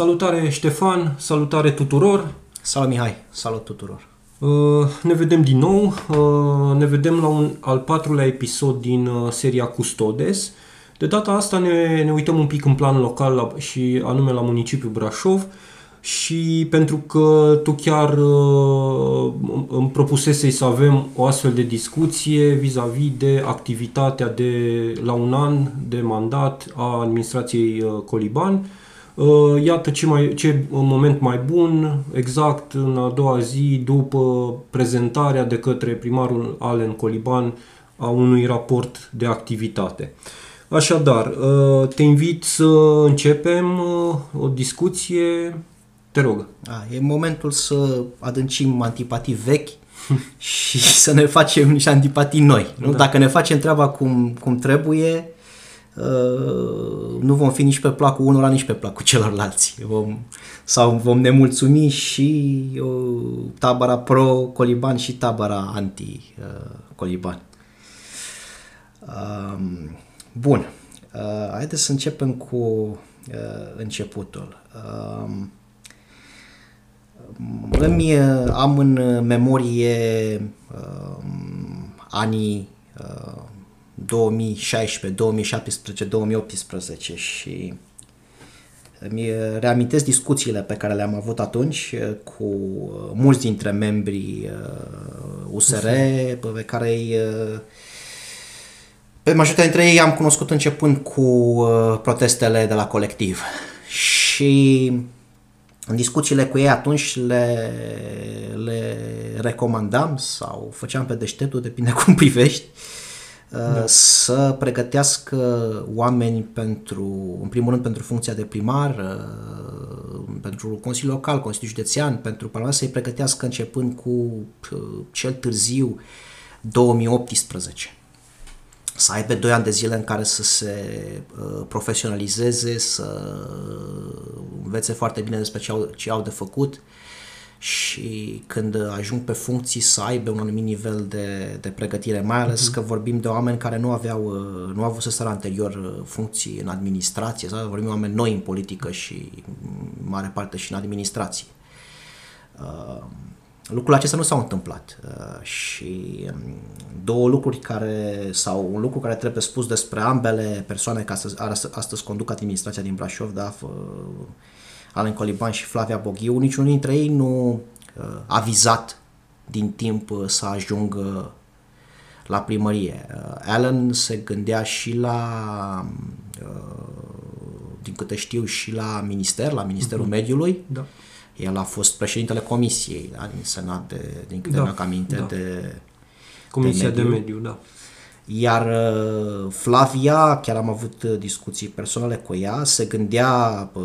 Salutare Ștefan, salutare tuturor! Salut Mihai, salut tuturor! Uh, ne vedem din nou, uh, ne vedem la un al patrulea episod din uh, seria Custodes. De data asta ne, ne uităm un pic în plan local la, și anume la municipiul Brașov și pentru că tu chiar îmi propusesei să avem o astfel de discuție vis-a-vis de activitatea de la un an de mandat a administrației Coliban, Uh, iată ce, mai, ce moment mai bun, exact în a doua zi după prezentarea de către primarul Alen Coliban a unui raport de activitate. Așadar, uh, te invit să începem uh, o discuție. Te rog. A, e momentul să adâncim antipatii vechi și să ne facem niște antipatii noi. Nu? Da. Dacă ne facem treaba cum, cum trebuie, Uh, nu vom fi nici pe placul unora, nici pe placul celorlalți. Vom, sau vom nemulțumi și uh, tabăra pro-Coliban și tabăra anti-Coliban. Uh, bun. Uh, haideți să începem cu uh, începutul. Uh, îmi am în memorie uh, anii uh, 2016, 2017, 2018 și mi reamintesc discuțiile pe care le-am avut atunci uh, cu uh, mulți dintre membrii USR, uh, pe care pe majoritatea dintre ei am cunoscut începând cu protestele de la colectiv. Și în discuțiile cu ei atunci le, le recomandam sau făceam pe deșteptul, depinde cum privești, uh, da. să pregătească oameni pentru, în primul rând pentru funcția de primar, uh, pentru Consiliul Local, Consiliul Județean, pentru Parlament, să-i pregătească începând cu uh, cel târziu 2018 să aibă doi ani de zile în care să se uh, profesionalizeze, să învețe foarte bine despre ce au, ce au de făcut, și când ajung pe funcții să aibă un anumit nivel de, de pregătire, mai ales uh-huh. că vorbim de oameni care nu aveau, uh, nu au avut să anterior uh, funcții în administrație, sau vorbim de oameni noi în politică și în mare parte și în administrație. Uh, lucrurile acestea nu s-au întâmplat uh, și um, două lucruri care, sau un lucru care trebuie spus despre ambele persoane care astăzi, astăzi conduc administrația din Brașov, da, Alen Coliban și Flavia Boghiu, niciunul dintre ei nu uh, a vizat din timp uh, să ajungă la primărie. Uh, Alan se gândea și la, din câte știu, și la minister, la Ministerul uh-huh. Mediului. Da. El a fost președintele comisiei da, din Senat, de, din câte da. mi-am aminte, da. de Comisia de mediu, de mediu da. Iar uh, Flavia, chiar am avut uh, discuții personale cu ea, se gândea uh,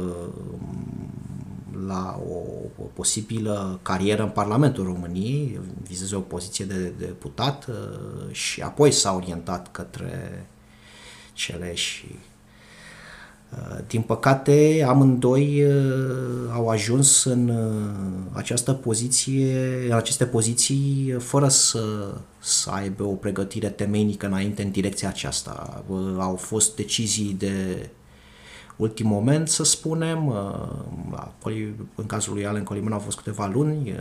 la o, o posibilă carieră în Parlamentul României, vizeze o poziție de, de deputat și apoi s-a orientat către cele și Uh, din păcate, amândoi uh, au ajuns în uh, această poziție, în aceste poziții fără să, să aibă o pregătire temeinică înainte în direcția aceasta. Au fost decizii de ultim moment, să spunem. în cazul lui Alan Coliman au fost câteva luni,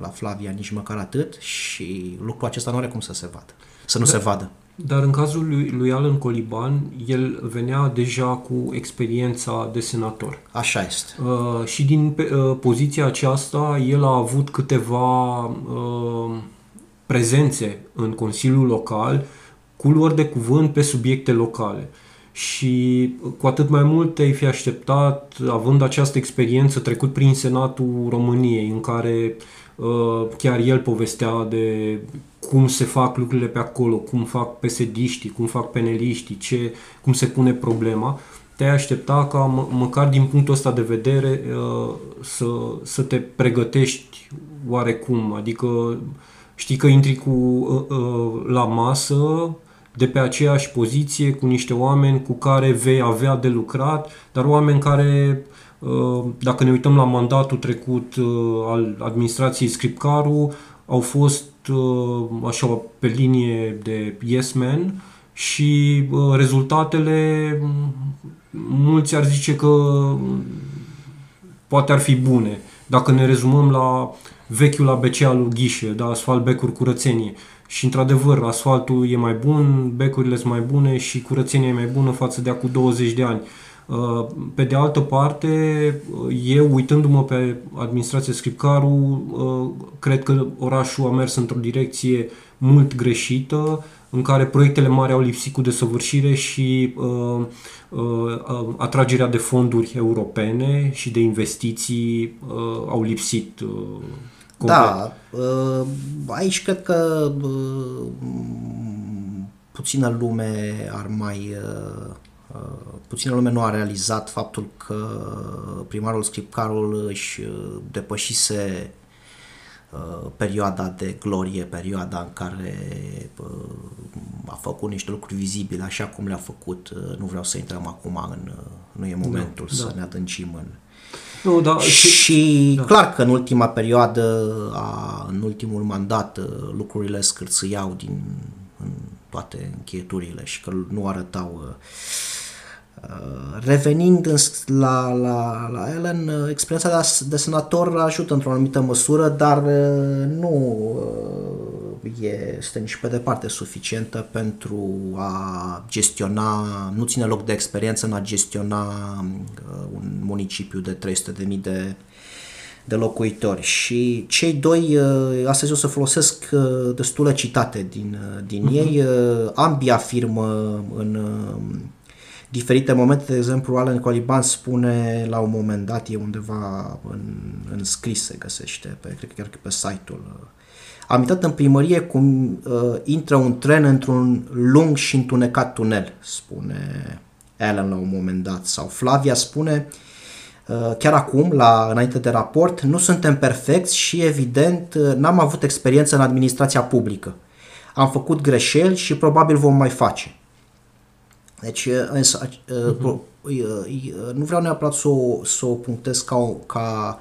la Flavia nici măcar atât și lucrul acesta nu are cum să se vadă, să nu da. se vadă. Dar în cazul lui, lui Alan Coliban, el venea deja cu experiența de senator. Așa este. Uh, și din uh, poziția aceasta, el a avut câteva uh, prezențe în Consiliul Local cu luări de cuvânt pe subiecte locale. Și cu atât mai mult te-ai fi așteptat, având această experiență trecut prin Senatul României, în care uh, chiar el povestea de cum se fac lucrurile pe acolo, cum fac pesediștii, cum fac peneliștii, ce, cum se pune problema, te-ai aștepta ca mă, măcar din punctul ăsta de vedere uh, să, să te pregătești oarecum, adică știi că intri cu uh, uh, la masă, de pe aceeași poziție cu niște oameni cu care vei avea de lucrat, dar oameni care, uh, dacă ne uităm la mandatul trecut uh, al administrației Scripcaru, au fost uh, așa pe linie de yes man și rezultatele mulți ar zice că poate ar fi bune. Dacă ne rezumăm la vechiul ABC al lui Ghișe, da, asfalt, becuri, curățenie. Și într-adevăr, asfaltul e mai bun, becurile sunt mai bune și curățenia e mai bună față de acum 20 de ani. Uh, pe de altă parte, eu, uitându-mă pe administrația Scripcaru, uh, cred că orașul a mers într-o direcție mult greșită, în care proiectele mari au lipsit cu desăvârșire și uh, uh, atragerea de fonduri europene și de investiții uh, au lipsit uh, complet. Da, uh, aici cred că uh, puțină lume ar mai uh, Uh, puțină lume nu a realizat faptul că primarul Scripcarul își uh, depășise uh, perioada de glorie, perioada în care a făcut niște lucruri vizibile așa cum le-a făcut. Nu vreau să intrăm acum în... Nu e momentul da, să da. ne adâncim în... Nu, da, și, și da. clar că în ultima perioadă, a, în ultimul mandat, lucrurile scârțâiau din în toate încheieturile și că nu arătau uh, Uh, revenind la, la, la Ellen, uh, experiența de, de senator ajută într-o anumită măsură, dar uh, nu este nici pe departe suficientă pentru a gestiona, nu ține loc de experiență în a gestiona un municipiu de 300.000 de, de locuitori. Și cei doi, astăzi o să folosesc destule citate din, din uh-huh. ei, ambii afirmă în diferite momente, de exemplu, Alan Coliban spune la un moment dat, e undeva în, în scris, se găsește, pe, cred că chiar pe site-ul. Am intrat în primărie cum uh, intră un tren într-un lung și întunecat tunel, spune Alan la un moment dat. Sau Flavia spune, uh, chiar acum, la, înainte de raport, nu suntem perfecți și evident uh, n-am avut experiență în administrația publică. Am făcut greșeli și probabil vom mai face. Deci, uh-huh. nu vreau neapărat să o, să o punctez ca, ca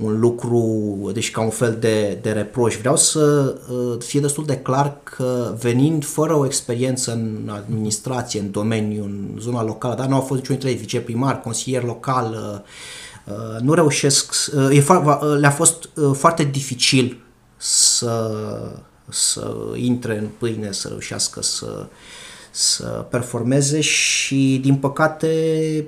un lucru, deci ca un fel de, de reproș. Vreau să fie destul de clar că venind fără o experiență în administrație, în domeniu, în zona locală, dar nu au fost niciunul dintre ei viceprimar, consilier local, nu reușesc, le-a fost foarte dificil să, să intre în pâine, să reușească să să performeze și din păcate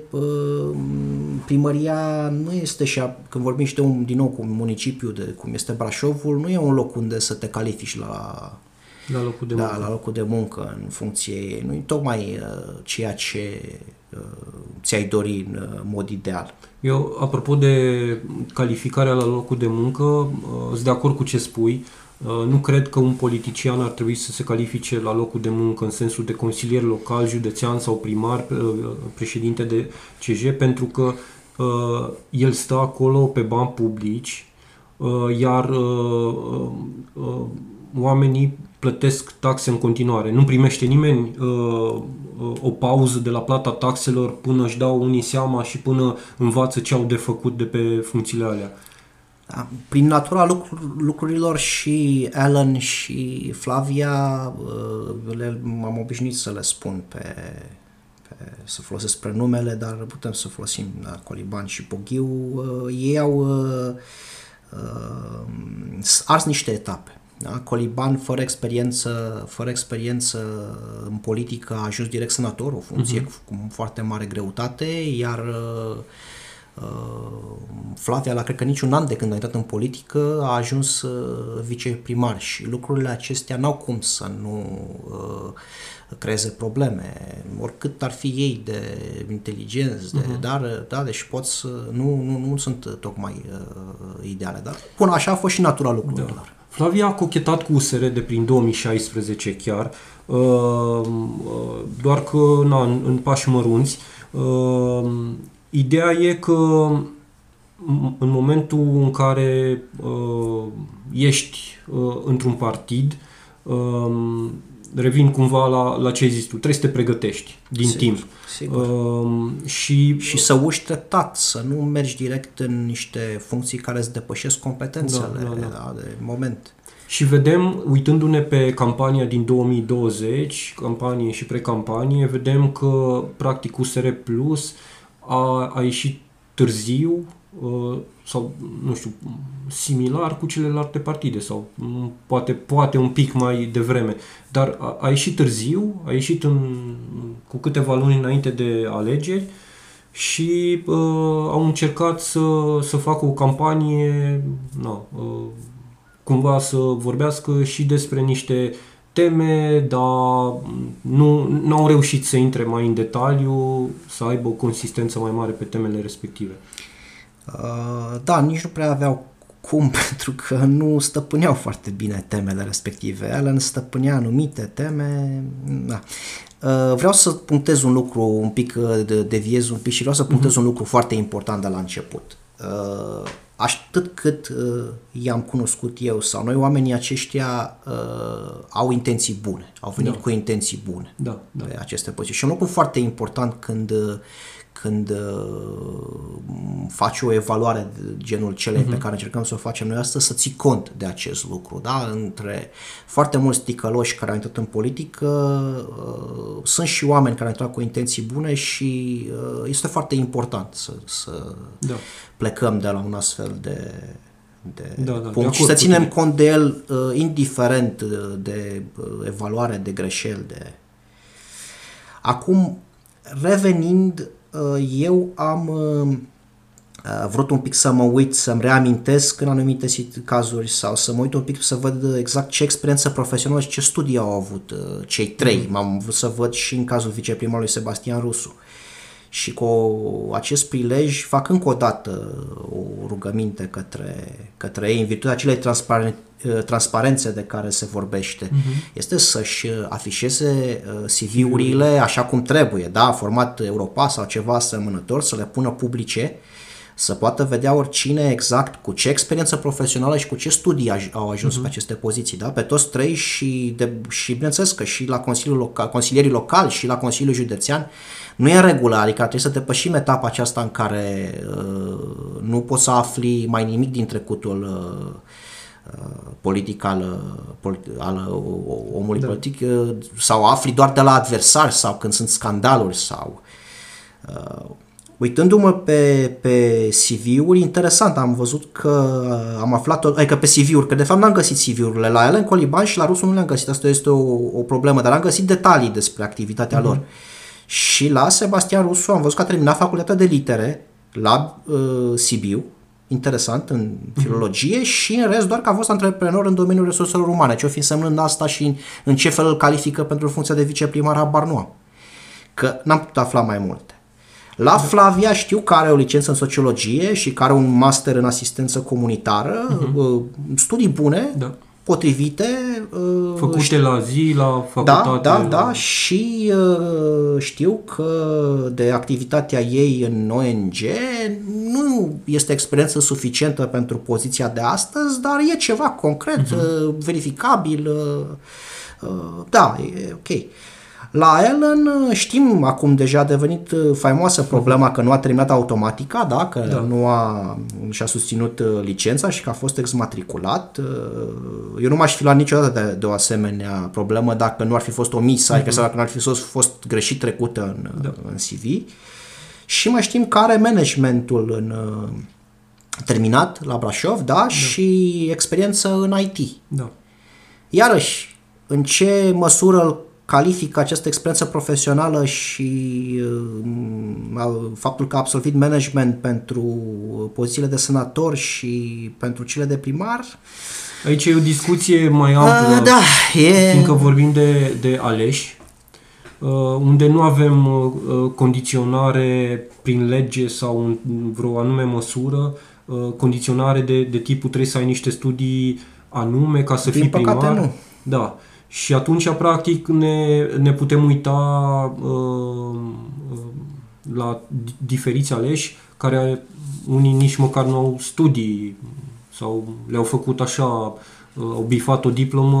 primăria nu este și când vorbim și de un, din nou cu un municipiu de cum este Brașovul, nu e un loc unde să te califici la la locul de da, muncă. la locul de muncă în funcție, nu e tocmai uh, ceea ce uh, ți-ai dori în uh, mod ideal. Eu, apropo de calificarea la locul de muncă, uh, sunt de acord cu ce spui. Uh, nu cred că un politician ar trebui să se califice la locul de muncă în sensul de consilier local, județean sau primar, uh, președinte de CJ, pentru că uh, el stă acolo pe bani publici, iar oamenii plătesc taxe în continuare. Nu primește nimeni o pauză de la plata taxelor până își dau unii seama și până învață ce au de făcut de pe funcțiile alea. Da, prin natura lucr- lucrurilor și Alan și Flavia uh, le, m-am obișnuit să le spun pe, pe să folosesc prenumele, dar putem să folosim da, Coliban și Poghiu. Uh, ei au uh, uh, ars niște etape. Da? Coliban, fără experiență, fără experiență în politică, a ajuns direct senator, o funcție uh-huh. cu foarte mare greutate, iar uh, Uh, Flavia, la cred că niciun an de când a intrat în politică, a ajuns uh, viceprimar și lucrurile acestea n-au cum să nu uh, creeze probleme, oricât ar fi ei de inteligenți, de, uh-huh. dar, da, deci pot să, nu, nu, nu sunt tocmai uh, ideale, dar până așa a fost și natura lucrurilor. Da. Flavia a cochetat cu USR de prin 2016 chiar, uh, doar că na, în, în pași mărunți, uh, Ideea e că în momentul în care uh, ești uh, într-un partid, uh, revin cumva la, la ce ai zis tu, trebuie să te pregătești din Sigur, timp. sigur. Uh, și, Și să uși treptat, să nu mergi direct în niște funcții care îți depășesc competențele Da, da, da. da, de moment. Și vedem, uitându-ne pe campania din 2020, campanie și precampanie, vedem că practic USR Plus a, a ieșit târziu uh, sau, nu știu, similar cu celelalte partide sau mm, poate, poate un pic mai devreme, dar a, a ieșit târziu, a ieșit în, cu câteva luni înainte de alegeri și uh, au încercat să, să facă o campanie na, uh, cumva să vorbească și despre niște teme, dar nu, nu au reușit să intre mai în detaliu, să aibă o consistență mai mare pe temele respective. Uh, da, nici nu prea aveau cum, pentru că nu stăpâneau foarte bine temele respective. Alan stăpânea anumite teme. Da. Uh, Vreau să punctez un lucru un pic, uh, de- deviez un pic și vreau să punctez un lucru foarte important de la început. Uh, Atât cât uh, i-am cunoscut eu sau noi, oamenii aceștia uh, au intenții bune, au venit Da. cu intenții bune Da, da. pe aceste poziții. Și un lucru foarte important când, când uh, faci o evaluare de genul celei pe care încercăm să o facem noi astăzi, să ții cont de acest lucru. Da? Între foarte mulți ticăloși care au intrat în politică, uh, sunt și oameni care au intrat cu intenții bune și uh, este foarte important să, să Da. plecăm de la un astfel de, de Da, da, de punct acord și să cu ținem tine. cont de el uh, indiferent uh, de uh, evaluare, de greșeli, de... Acum, revenind, uh, eu am uh, uh, vrut un pic să mă uit, să-mi reamintesc în anumite sit- cazuri sau să mă uit un pic să văd exact ce experiență profesională și ce studii au avut uh, cei trei. M-am vrut să văd și în cazul viceprimarului Sebastian Rusu. Și cu acest prilej fac încă o dată o rugăminte către, către ei, în virtutea acelei transparen- transparențe de care se vorbește, uh-huh. este să-și afișeze uh, CV-urile așa cum trebuie, da, format Europa sau ceva asemănător, să le pună publice, să poată vedea oricine exact cu ce experiență profesională și cu ce studii aj- au ajuns uh-huh. pe aceste poziții, da? pe toți trei și, de, și bineînțeles că și la Consiliul local, consilierii locali și la Consiliul Județean nu e în regulă, adică trebuie să depășim etapa aceasta în care uh, nu poți să afli mai nimic din trecutul uh, uh, politic al, uh, polit, al uh, omului da. politic uh, sau afli doar de la adversari sau când sunt scandaluri sau uh, Uitându-mă pe, pe CV-uri, interesant, am văzut că uh, am aflat, adică pe CV-uri, că de fapt n-am găsit CV-urile la Ellen Coliban și la Rusu nu le-am găsit, asta este o, o problemă, dar am găsit detalii despre activitatea mm-hmm. lor. Și la Sebastian Rusu am văzut că a terminat facultatea de litere la uh, Sibiu, interesant, în filologie mm-hmm. și în rest doar că a fost antreprenor în domeniul resurselor umane. Ce-o fi însemnând asta și în, în ce fel îl califică pentru funcția de viceprimar, habar nu am. Că n-am putut afla mai multe. La Flavia știu că are o licență în sociologie și că are un master în asistență comunitară, uh-huh. studii bune, Da. Potrivite. uh, Făcute la zi, la da, facultate. da, la... da, și uh, știu că de activitatea ei în ONG nu este experiență suficientă pentru poziția de astăzi, dar e ceva concret, uh-huh. verificabil, uh, uh, da, e ok. La Ellen uh, știm acum deja a devenit uh, faimoasă problema că nu a terminat automatica, da? că da. nu a și-a susținut uh, licența și că a fost exmatriculat. Uh, Eu nu m-aș fi luat niciodată de, de o asemenea problemă dacă nu ar fi fost omisă, adică sau dacă nu ar fi fost, fost greșit trecută în, da. în CV. Și mai știm că are managementul în, uh, terminat la Brașov, da? da, și experiență în IT. Da. Iarăși, în ce măsură îl califică această experiență profesională și uh, faptul că a absolvit management pentru pozițiile de senator și pentru cele de primar? Aici e o discuție mai amplă, Uh, da, e... fiindcă vorbim de, de aleși, uh, unde nu avem uh, condiționare prin lege sau în vreo anume măsură, uh, condiționare de, de tipul trebuie să ai niște studii anume ca să Din fii păcate, primar. nu. Da. Și atunci, practic, ne, ne putem uita uh, uh, la di- diferiți aleși care unii nici măcar nu au studii sau le-au făcut așa, uh, au bifat o diplomă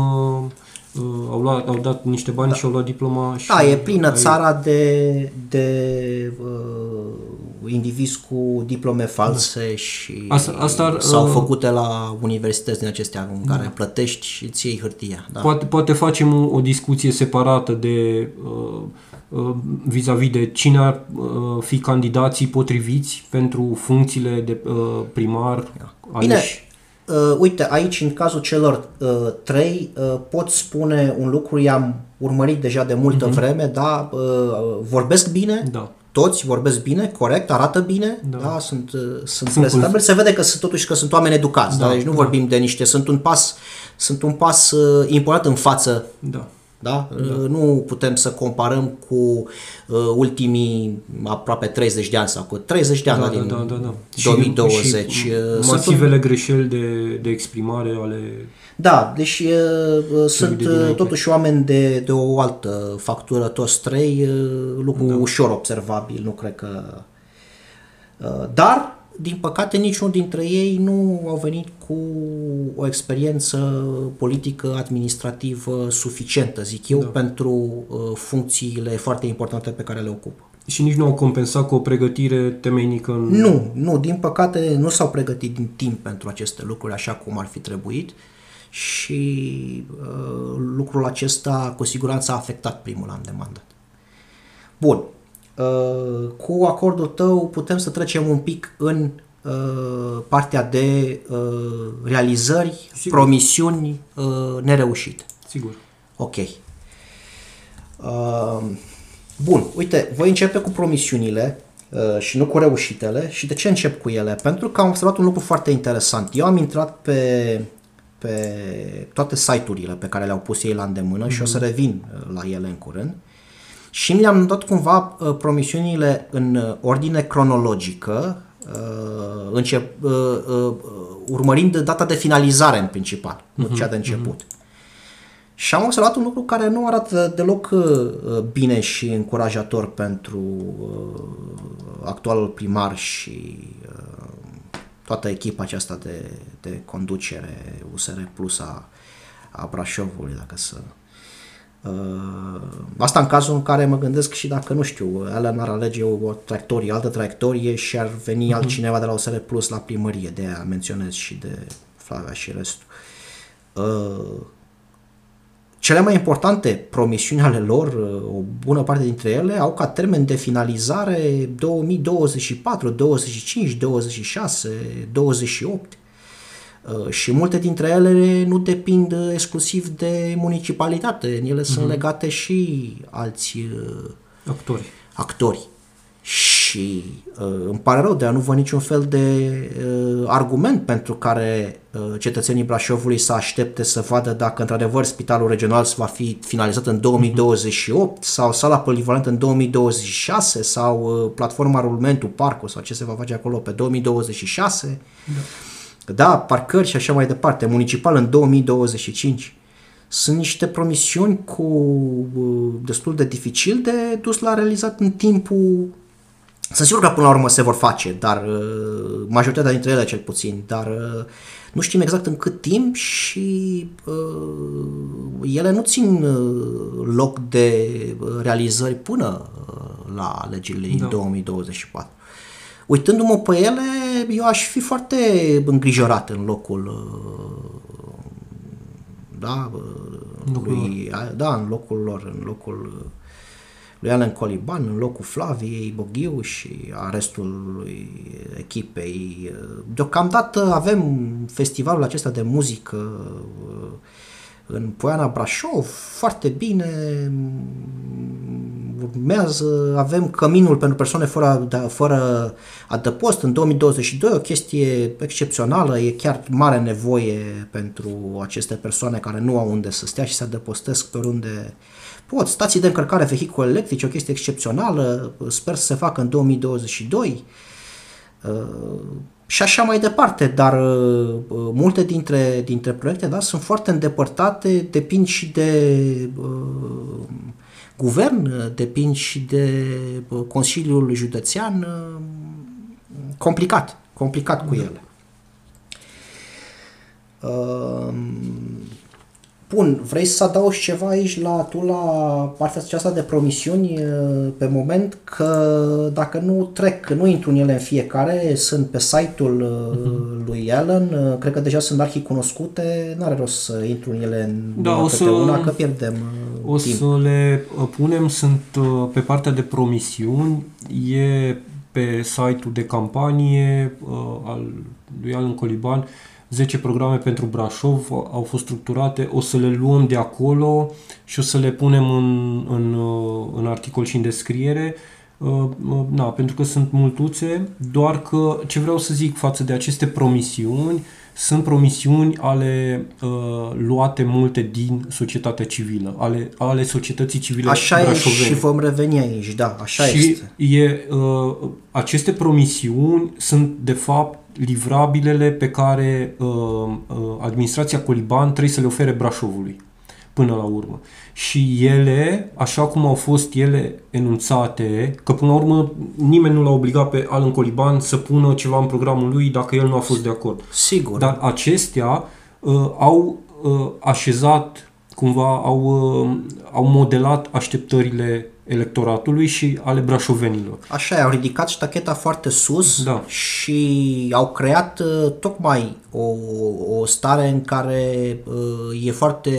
uh, au, luat, au dat niște bani da. și au luat diploma. Și da, e plină ai... țara de, de uh, indivizi cu diplome false da. și asta, asta s-au uh, făcute la universități din acestea în care da. plătești și îți iei hârtia. Da. Poate, poate facem o, o discuție separată de uh, uh, vis-a-vis de cine ar uh, fi candidații potriviți pentru funcțiile de uh, primar da. Bine, Uh, uite, aici, în cazul celor uh, trei, uh, pot spune un lucru, i-am urmărit deja de multă uh-huh. vreme, da, uh, vorbesc bine, da. Toți vorbesc bine, corect, arată bine, da, da sunt, uh, sunt, sunt prezentabili, se vede că sunt totuși că sunt oameni educați, da, da? deci nu da. vorbim de niște, sunt un pas, sunt un pas uh, important în față da da? da? Nu putem să comparăm cu uh, ultimii aproape 30 de ani sau cu 30 de ani da, din da, da, da. 2020. Și, și uh, masivele un... greșeli de, de exprimare ale... Da, deci uh, sunt de totuși oameni de, de o altă factură, toți trei, uh, lucru da. ușor observabil, nu cred că... Uh, dar din păcate, niciunul dintre ei nu au venit cu o experiență politică, administrativă suficientă, zic eu, da. pentru uh, funcțiile foarte importante pe care le ocupă. Și nici nu au compensat cu o pregătire temeinică? În... Nu, nu, din păcate nu s-au pregătit din timp pentru aceste lucruri așa cum ar fi trebuit și uh, lucrul acesta cu siguranță a afectat primul an de mandat. Bun, Uh, cu acordul tău putem să trecem un pic în uh, partea de uh, realizări, Sigur. promisiuni nereușite. Sigur. Ok. Bun, uite, voi începe cu promisiunile și nu cu reușitele. Și de ce încep cu ele? Pentru că am observat un lucru foarte interesant. Eu am intrat pe, pe toate site-urile pe care le-au pus ei la îndemână mm-hmm. și o să mhm. revin la ele în curând. Uh, și mi-am dat cumva uh, promisiunile în uh, ordine cronologică, uh, încep, uh, uh, urmărind data de finalizare în principal, uh-huh, nu mhm, cea de început. Uh-huh. Și am observat un lucru care nu arată deloc uh, bine și încurajator pentru uh, actualul primar și uh, toată echipa aceasta de, de conducere USR Plus a, a Brașovului, dacă să Uh, asta în cazul în care mă gândesc și dacă, nu știu, Alan ar alege o traiectorie, altă traiectorie și ar veni uh-huh. altcineva de la OSR Plus la primărie, de aia menționez și de Flavia și restul. Uh, cele mai importante promisiuni ale lor, uh, o bună parte dintre ele, au ca termen de finalizare 2024, 25, 26, 28. Uh, și multe dintre ele nu depind uh, exclusiv de municipalitate, ele mm-hmm. sunt mhm. legate și alți uh, actori. actori. Și uh, îmi pare rău de a nu văd niciun fel de uh, argument pentru care uh, cetățenii Brașovului să aștepte să vadă dacă într-adevăr spitalul regional va fi finalizat în 2028 mm-hmm. sau sala polivalentă în 2026 sau uh, platforma rulmentul, parcul sau ce se va face acolo pe 2026. Da da, parcări și așa mai departe, municipal în 2025. Sunt niște promisiuni cu uh, destul de dificil de dus la realizat în timpul sunt sigur că până la urmă se vor face, dar uh, majoritatea dintre ele cel puțin, dar uh, nu știm exact în cât timp și uh, ele nu țin uh, loc de realizări până uh, la alegerile da. din 2024 uitându-mă pe ele, eu aș fi foarte îngrijorat în locul uh, da, uh, lui, da, în locul lor, în locul uh, lui Alan Coliban, în locul Flaviei Boghiu și a restului echipei. Deocamdată avem festivalul acesta de muzică în Poiana Brașov, foarte bine, urmează, avem căminul pentru persoane fără, da, fără adăpost în 2022, o chestie excepțională, e chiar mare nevoie pentru aceste persoane care nu au unde să stea și să adăpostesc pe oriunde pot. Stații de încărcare vehicule electrice, o chestie excepțională, sper să se facă în 2022 și așa mai departe, dar uh, multe dintre, dintre proiecte da, sunt foarte îndepărtate, depind și de uh, guvern, depind și de uh, Consiliul Județean, uh, complicat, complicat cu da. ele. Uh, Bun, vrei să adaugi ceva aici la, tu la partea aceasta de promisiuni pe moment că dacă nu trec, nu intru în ele în fiecare, sunt pe site-ul uh-huh. lui Alan, cred că deja sunt arhi cunoscute, n-are rost să intru în ele în da, una o să, una, că pierdem O timp. să le punem, sunt pe partea de promisiuni, e pe site-ul de campanie al lui Alan Coliban, 10 programe pentru Brașov au fost structurate, o să le luăm de acolo și o să le punem în, în, în articol și în descriere. Na, pentru că sunt multuțe, doar că ce vreau să zic față de aceste promisiuni, sunt promisiuni ale uh, luate multe din societatea civilă, ale, ale societății civile Așa brașovene. e și vom reveni aici, da, așa și este. E, uh, aceste promisiuni sunt de fapt livrabilele pe care uh, uh, administrația Coliban trebuie să le ofere Brașovului până la urmă. Și ele, așa cum au fost ele enunțate, că până la urmă nimeni nu l-a obligat pe Alan Coliban să pună ceva în programul lui dacă el nu a fost de acord. Sigur. Dar acestea uh, au uh, așezat, cumva, au, uh, au modelat așteptările electoratului și ale brașovenilor. Așa, au ridicat ștacheta foarte sus da. și au creat uh, tocmai o, o stare în care uh, e foarte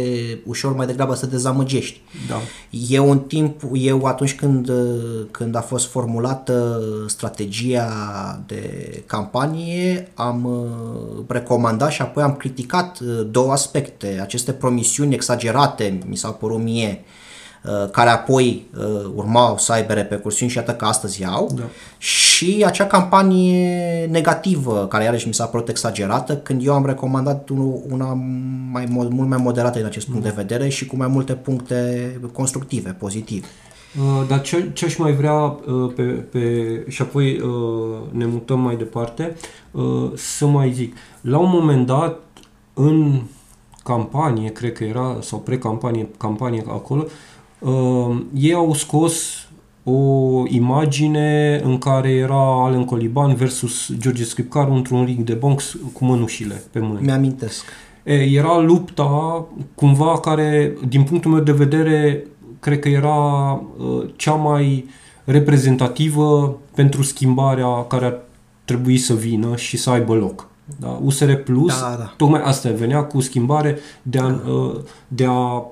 ușor mai degrabă să dezamăgești. Da. Eu în timp, eu atunci când, uh, când a fost formulată strategia de campanie, am uh, recomandat și apoi am criticat uh, două aspecte. Aceste promisiuni exagerate, mi s-au părut mie, uh, care apoi uh, urmau să aibă repercursiuni și iată că astăzi au, da. și acea campanie negativă, care iarăși mi s-a părut exagerată, când eu am recomandat una mai, mult mai moderată din acest punct mm. de vedere și cu mai multe puncte constructive, pozitive. Uh, dar ce, ce aș mai vrea uh, pe, pe, și apoi uh, ne mutăm mai departe, uh, să mai zic, la un moment dat în campanie, cred că era, sau pre-campanie, campanie acolo, uh, ei au scos o imagine în care era Alen Coliban versus George Scripcaru într-un ring de box cu mănușile pe mâini. Mi-amintesc. E, era lupta cumva care, din punctul meu de vedere, cred că era uh, cea mai reprezentativă pentru schimbarea care ar trebui să vină și să aibă loc. Da? USR Plus, da, da. tocmai asta venea cu schimbare de a, da. de a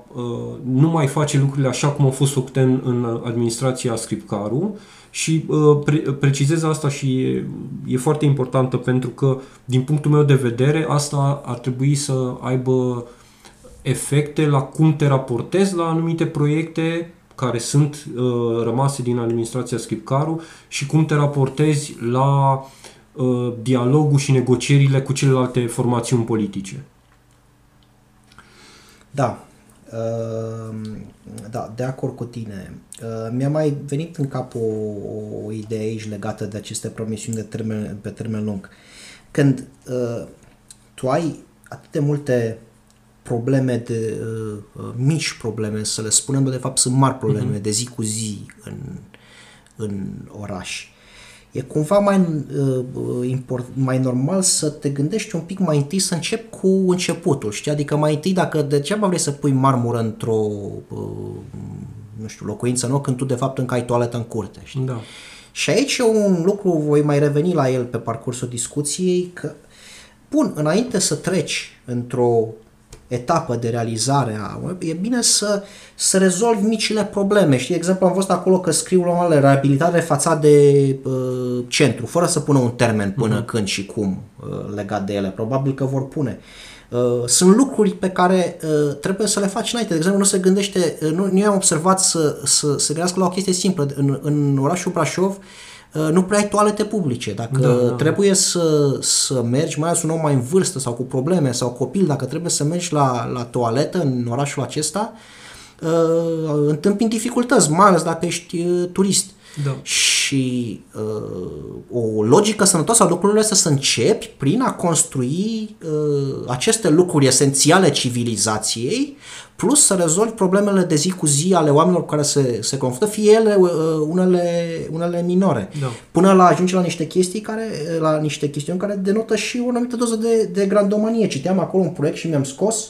nu mai face lucrurile așa cum au fost făcute în, în administrația Scripcaru și pre, precizez asta și e, e foarte importantă pentru că, din punctul meu de vedere, asta ar trebui să aibă efecte la cum te raportezi la anumite proiecte care sunt uh, rămase din administrația Scripcaru și cum te raportezi la uh, dialogul și negocierile cu celelalte formațiuni politice. Da, uh, da, de acord cu tine. Uh, mi-a mai venit în cap o, o idee aici legată de aceste promisiuni de termen, pe termen lung. Când uh, tu ai atât de multe probleme de uh, mici probleme, să le spunem, de fapt sunt mari probleme uh-huh. de zi cu zi în, în oraș. E cumva mai, uh, import, mai normal să te gândești un pic mai întâi să încep cu începutul, știi? Adică mai întâi dacă degeaba vrei să pui marmură într-o uh, nu știu, locuință nouă când tu de fapt încă ai toaletă în curte, știi? Da. Și aici e un lucru, voi mai reveni la el pe parcursul discuției, că bun, înainte să treci într-o etapă de realizare a e bine să, să rezolvi micile probleme. Știi, de exemplu, am văzut acolo că scriu la mare reabilitare fața de uh, centru, fără să pună un termen până uh-huh. când și cum uh, legat de ele. Probabil că vor pune. Uh, sunt lucruri pe care uh, trebuie să le faci înainte. De exemplu, nu se gândește, uh, nu, nu am observat să, să se gândească la o chestie simplă. În, în orașul Brașov, nu prea ai toalete publice. Dacă da, da. trebuie să, să mergi, mai ales un om mai în vârstă sau cu probleme sau copil, dacă trebuie să mergi la, la toaletă în orașul acesta, uh, întâmpini dificultăți, mai ales dacă ești uh, turist. Da. Și uh, o logică sănătoasă a lucrurilor este să începi prin a construi uh, aceste lucruri esențiale civilizației, plus să rezolvi problemele de zi cu zi ale oamenilor cu care se, se confruntă, fie ele uh, unele, unele minore, da. până la ajunge la niște chestii care, la niște chestiuni care denotă și o anumită doză de, de grandomanie. Citeam acolo un proiect și mi-am scos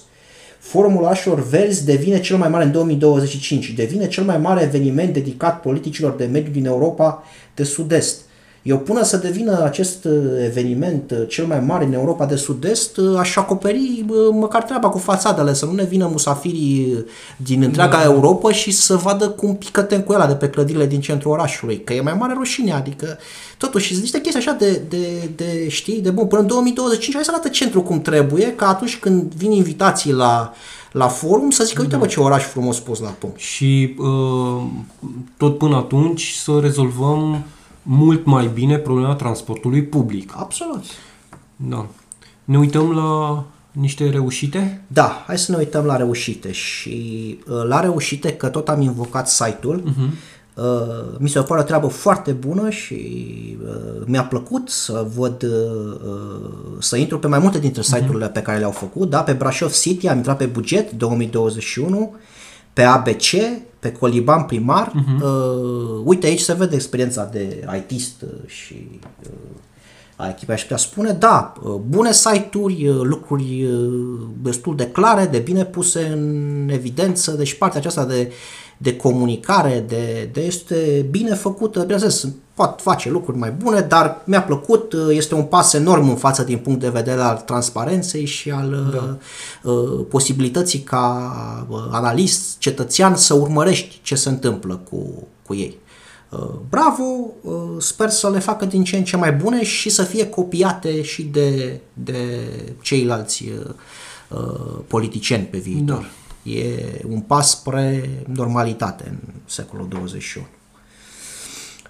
Forumul Orașelor Verzi devine cel mai mare în 2025, devine cel mai mare eveniment dedicat politicilor de mediu din Europa de Sud-Est. Eu până să devină acest uh, eveniment uh, cel mai mare în Europa de Sud-Est, uh, aș acoperi măcar treaba cu fațadele, să nu ne vină musafirii din întreaga da. Europa și să vadă cum pică tencuela de pe clădirile din centrul orașului, că e mai mare rușine, adică totuși sunt niște chestii așa de, de, de știi, de bun, până în 2025 hai să arată centrul cum trebuie, ca atunci când vin invitații la la forum să zică, uite da. bă ce oraș frumos pus la punct. Și uh, tot până atunci să rezolvăm mult mai bine problema transportului public. Absolut. Da. Ne uităm la niște reușite? Da, hai să ne uităm la reușite și uh, la reușite, că tot am invocat site-ul, uh-huh. Uh, mi se pare o treabă foarte bună și uh, mi-a plăcut să văd, uh, să intru pe mai multe dintre mhm. site-urile uh-huh. pe care le-au făcut. Da, pe Brașov City am intrat pe buget 2021, pe ABC, pe Coliban primar. Uh-huh. Uh, uite, aici se vede experiența de ITist și uh, a echipei, aș putea spune. Da, uh, bune site-uri, uh, lucruri destul de clare, de bine puse în evidență, deci partea aceasta de de comunicare, de, de este bine făcută, bineînțeles, pot face lucruri mai bune, dar mi-a plăcut, este un pas enorm în față din punct de vedere al transparenței și al da. uh, posibilității ca uh, analist, cetățean să urmărești ce se întâmplă cu, cu ei. Uh, bravo, uh, sper să le facă din ce în ce mai bune și să fie copiate și de, de ceilalți uh, politicieni pe viitor. Da. E un pas spre normalitate în secolul 21.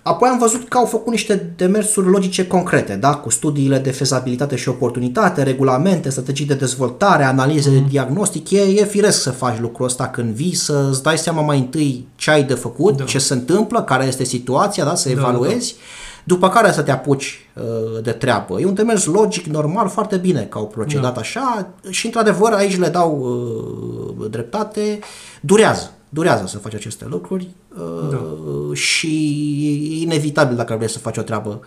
Apoi am văzut că au făcut niște demersuri logice concrete, da? cu studiile de fezabilitate și oportunitate, regulamente, strategii de dezvoltare, analize mm. de diagnostic. E, e firesc să faci lucrul ăsta când vii, să-ți dai seama mai întâi ce ai de făcut, da. ce se întâmplă, care este situația, da? să da, evaluezi. Da, da după care să te apuci uh, de treabă. E un demers logic, normal, foarte bine că au procedat da. așa și într-adevăr aici le dau uh, dreptate, durează. Durează să faci aceste lucruri uh, da. și e inevitabil dacă vrei să faci o treabă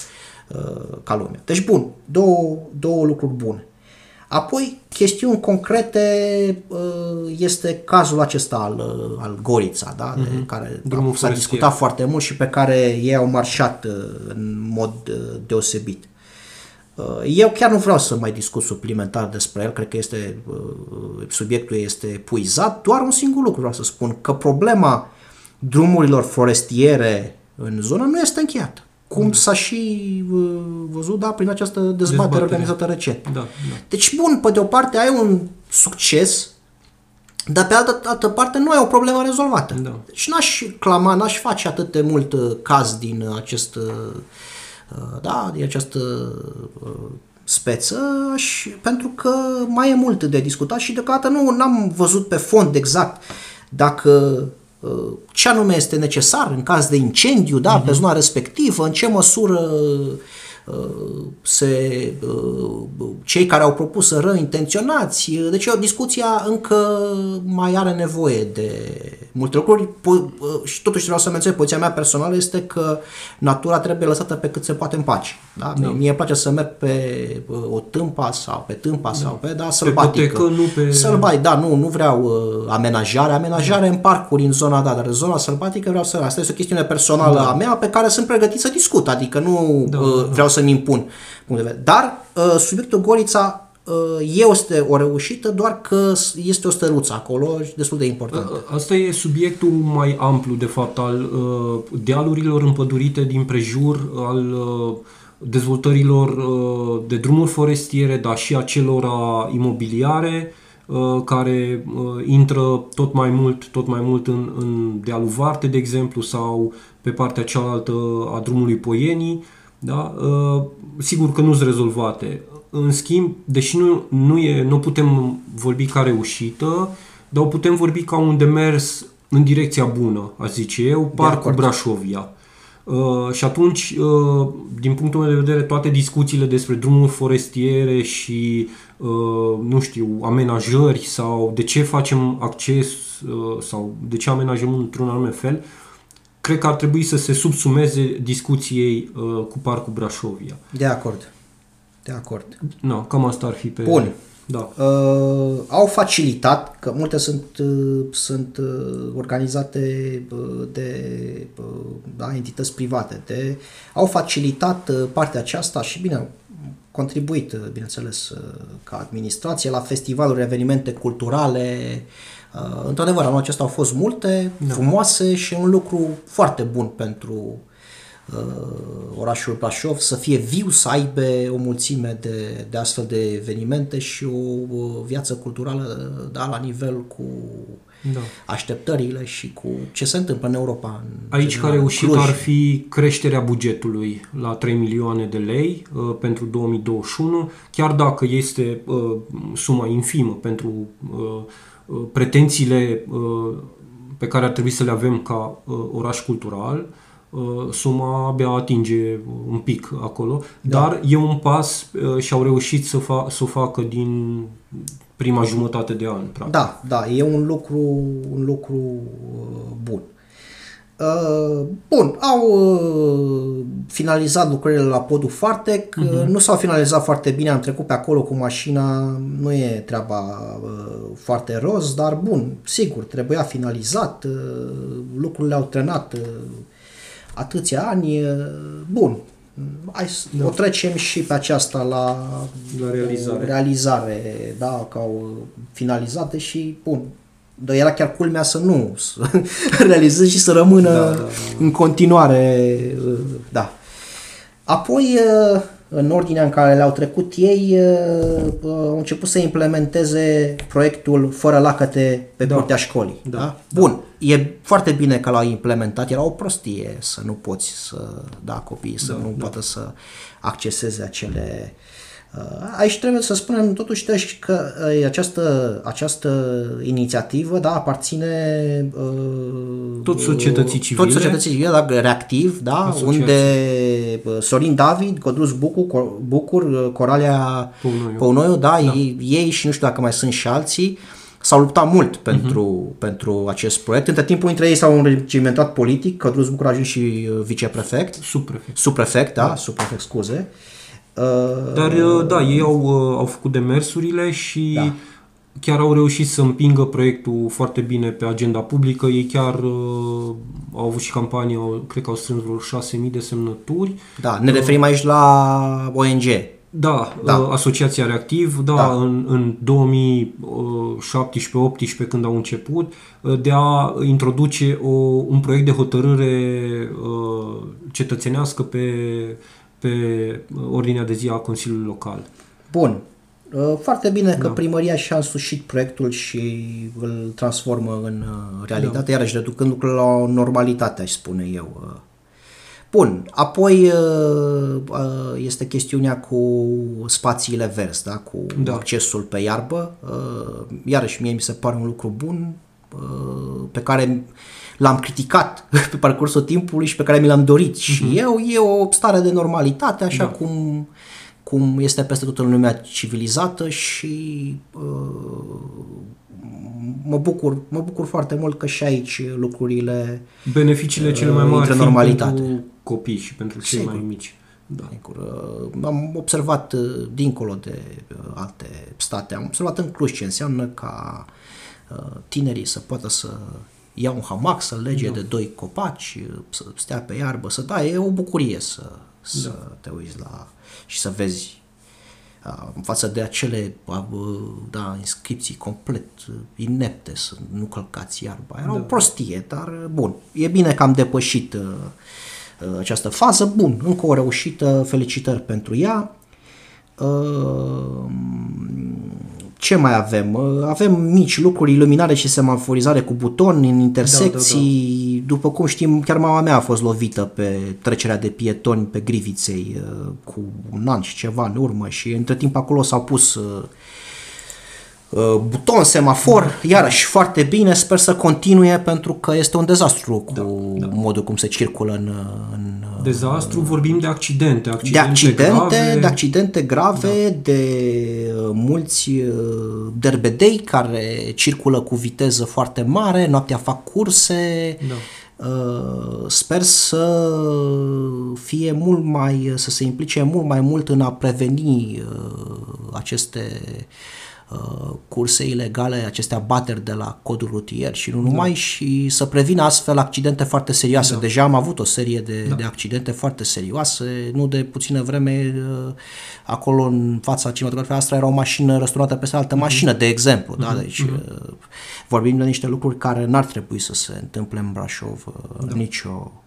uh, ca lumea. Deci bun, două, două lucruri bune. Apoi, chestiuni concrete uh, este cazul acesta al, uh, al Gorița, da? Mm-hmm. de mhm. care Drumul s-a discutat foarte mult și pe care ei au marșat uh, în mod deosebit. Eu chiar nu vreau să mai discut suplimentar despre el, cred că este, subiectul este puizat, doar un singur lucru vreau să spun, că problema drumurilor forestiere în zonă nu este încheiată cum s-a și uh, văzut, da, prin această dezbatere, dezbatere. organizată recent. Da, da. Deci, bun, pe de o parte ai un succes, dar pe altă, altă parte nu ai o problemă rezolvată. Da. Deci n-aș clama, n-aș face atât de mult uh, caz din acest, uh, da, din această speță, aș, pentru că mai e mult de discutat și deocamdată nu am văzut pe fond exact dacă ce anume este necesar în caz de incendiu da, uh-huh. pe mhm. zona respectivă, în ce măsură se, cei care au propus să răintenționați. Deci o discuția încă mai are nevoie de multe lucruri și totuși vreau să menționez, poziția mea personală este că natura trebuie lăsată pe cât se poate în pace. Da? Da. Mie îmi place să merg pe o tâmpa sau pe tâmpa da. sau pe, da, sălbatică. Pe nu pe... Sălbatic, da, nu, nu vreau uh, amenajare, amenajare da. în parcuri, în zona, da, dar în zona sălbatică vreau să... Asta este o chestiune personală da. a mea pe care sunt pregătit să discut, adică nu da, uh, vreau să-mi impun punct de vedere. Dar uh, subiectul Gorița uh, este o reușită, doar că este o stăruță acolo destul de importantă. Uh, asta e subiectul mai amplu, de fapt, al uh, dealurilor împădurite din prejur, al uh, dezvoltărilor uh, de drumuri forestiere, dar și a celor imobiliare, uh, care uh, intră tot mai mult, tot mai mult în, în dealul Varte, de exemplu, sau pe partea cealaltă a drumului Poienii. Da? Uh, sigur că nu sunt rezolvate. În schimb, deși nu, nu, e, nu putem vorbi ca reușită, dar putem vorbi ca un demers în direcția bună, aș zice eu, Parcul Brașovia. Uh, și atunci, uh, din punctul meu de vedere, toate discuțiile despre drumuri forestiere și, uh, nu știu, amenajări sau de ce facem acces uh, sau de ce amenajăm într-un anume fel, cred că ar trebui să se subsumeze discuției uh, cu Parcul Brașovia. De acord. De acord. No, cam asta ar fi pe... Bun. Da. Uh, au facilitat, că multe sunt, uh, sunt uh, organizate uh, de uh, da, entități private, de, au facilitat uh, partea aceasta și bine, au contribuit, uh, bineînțeles, uh, ca administrație la festivaluri, evenimente culturale. Uh, într-adevăr, anul acesta au fost multe, da. frumoase și un lucru foarte bun pentru uh, orașul Brașov să fie viu, să aibă o mulțime de, de astfel de evenimente și o, o viață culturală da, la nivel cu Da. așteptările și cu ce se întâmplă în Europa. În Aici general, ca reușit Cluj. ar fi creșterea bugetului la 3 milioane de lei uh, pentru 2021, chiar dacă este uh, suma infimă pentru uh, uh, pretențiile uh, pe care ar trebui să le avem ca uh, oraș cultural, uh, suma abia atinge un pic acolo, Da. dar e un pas uh, și au reușit să, fa- să o facă din prima jumătate de an, practic. Da, da, e un lucru, un lucru uh, bun. Uh, bun, au uh, finalizat lucrările la podul Fartec, uh-huh. nu s-au finalizat foarte bine, am trecut pe acolo cu mașina, nu e treaba uh, foarte roz, dar bun, sigur, trebuia finalizat, uh, lucrurile au trenat uh, atâția ani, uh, bun, hai să o trecem și pe aceasta la, La realizare. realizare, da, că au finalizate și, bun, dar era chiar culmea să nu să realizeze și să rămână Da, da, da, da. în continuare, uh, da. Apoi, uh, în ordinea în care le-au trecut ei, uh, uh, au început să implementeze proiectul Fără lacăte pe Da. curtea școlii. Da, Da? Bun, e foarte bine că l-au implementat, era o prostie să nu poți să, da, copiii să Da, nu da. poată să acceseze acele Uh, Aici trebuie să spunem totuși deci, că uh, această, această inițiativă da, aparține uh, Tot societății civile. Tot societății civile, da, reactiv, da, Asociații. unde uh, Sorin David, Codrus Bucu, Co- Bucur, uh, Coralia Păunoiu. Păunoiu, da, da. Ei, ei și nu știu dacă mai sunt și alții, s-au luptat mult pentru, uh-huh. pentru acest proiect. Între timpul dintre ei s-au înregimentat politic, Codrus Bucur a ajuns și uh, viceprefect, Subprefect. subprefect, da, da. subprefect, scuze. Uh, Dar uh, da, ei au, uh, au făcut demersurile și Da. chiar au reușit să împingă proiectul foarte bine pe agenda publică. Ei chiar uh, au avut și campanie, au, cred că au strâns vreo 6.000 de semnături. Da, ne referim aici la ONG. Da, Da. da. Asociația Reactiv, da, Da. da. în, în 2017-18 când au început, uh, de a introduce o, un proiect de hotărâre uh, cetățenească pe, pe ordinea de zi a Consiliului Local. Bun. Uh, Foarte bine că Da. primăria și-a însușit proiectul și îl transformă în uh, realitate, iarăși reducând lucrurile la o normalitate, aș spune eu. uh. Bun, apoi uh, uh, este chestiunea cu spațiile verzi, da? cu Da. accesul pe iarbă. Uh, Iarăși mie mi se pare un lucru bun uh, pe care l-am criticat pe parcursul timpului și pe care mi l-am dorit și eu. E o stare de normalitate, așa Da. cum, cum este peste tot în lumea civilizată și uh, mă bucur, mă bucur foarte mult că și aici lucrurile Beneficiile cele mai Uh, mari intră fiind normalitate. pentru copii și pentru cei Sigur. mai mici. Da. Sigur, uh, am observat uh, dincolo de uh, alte state, am observat în Cluj ce înseamnă ca uh, tinerii să poată să ia un hamac, să lege da. de doi copaci, uh, să stea pe iarbă, să da, e o bucurie să, să da. te uiți la și să vezi uh, în față de acele uh, da, inscripții complet uh, inepte să nu călcați iarba. Era da. o prostie, dar uh, bun. E bine că am depășit uh, uh, această fază. Bun, încă o reușită, felicitări pentru ea. Uh, Ce mai avem? Uh, Avem mici lucruri, iluminare și semaforizare cu buton în intersecții. Da, da, da. După cum știm, chiar mama mea a fost lovită pe trecerea de pietoni pe Griviței uh, cu un an și ceva în urmă și între timp acolo s-au pus uh, uh, buton, semafor, iarăși foarte bine, sper să continue pentru că este un dezastru cu da, da. modul cum se circulă în, în Dezastru, vorbim de accidente. accidente de accidente, grave. de accidente grave, da. de uh, mulți uh, derbedei care circulă cu viteză foarte mare, noaptea fac curse, Da. Uh, sper să fie mult mai, să se implice mult mai mult în a preveni uh, aceste uh, curse ilegale, aceste abateri de la codul rutier și nu numai da. și să prevină astfel accidente foarte serioase. Da. Deja am avut o serie de, da. de accidente foarte serioase, nu de puțină vreme acolo în fața cinematografiei asta era o mașină răsturnată peste altă mm-hmm. mașină, de exemplu. Mm-hmm. Da? Mhm. Deci mm-hmm. vorbim de niște lucruri care n-ar trebui să se întâmple în Brașov da. nicio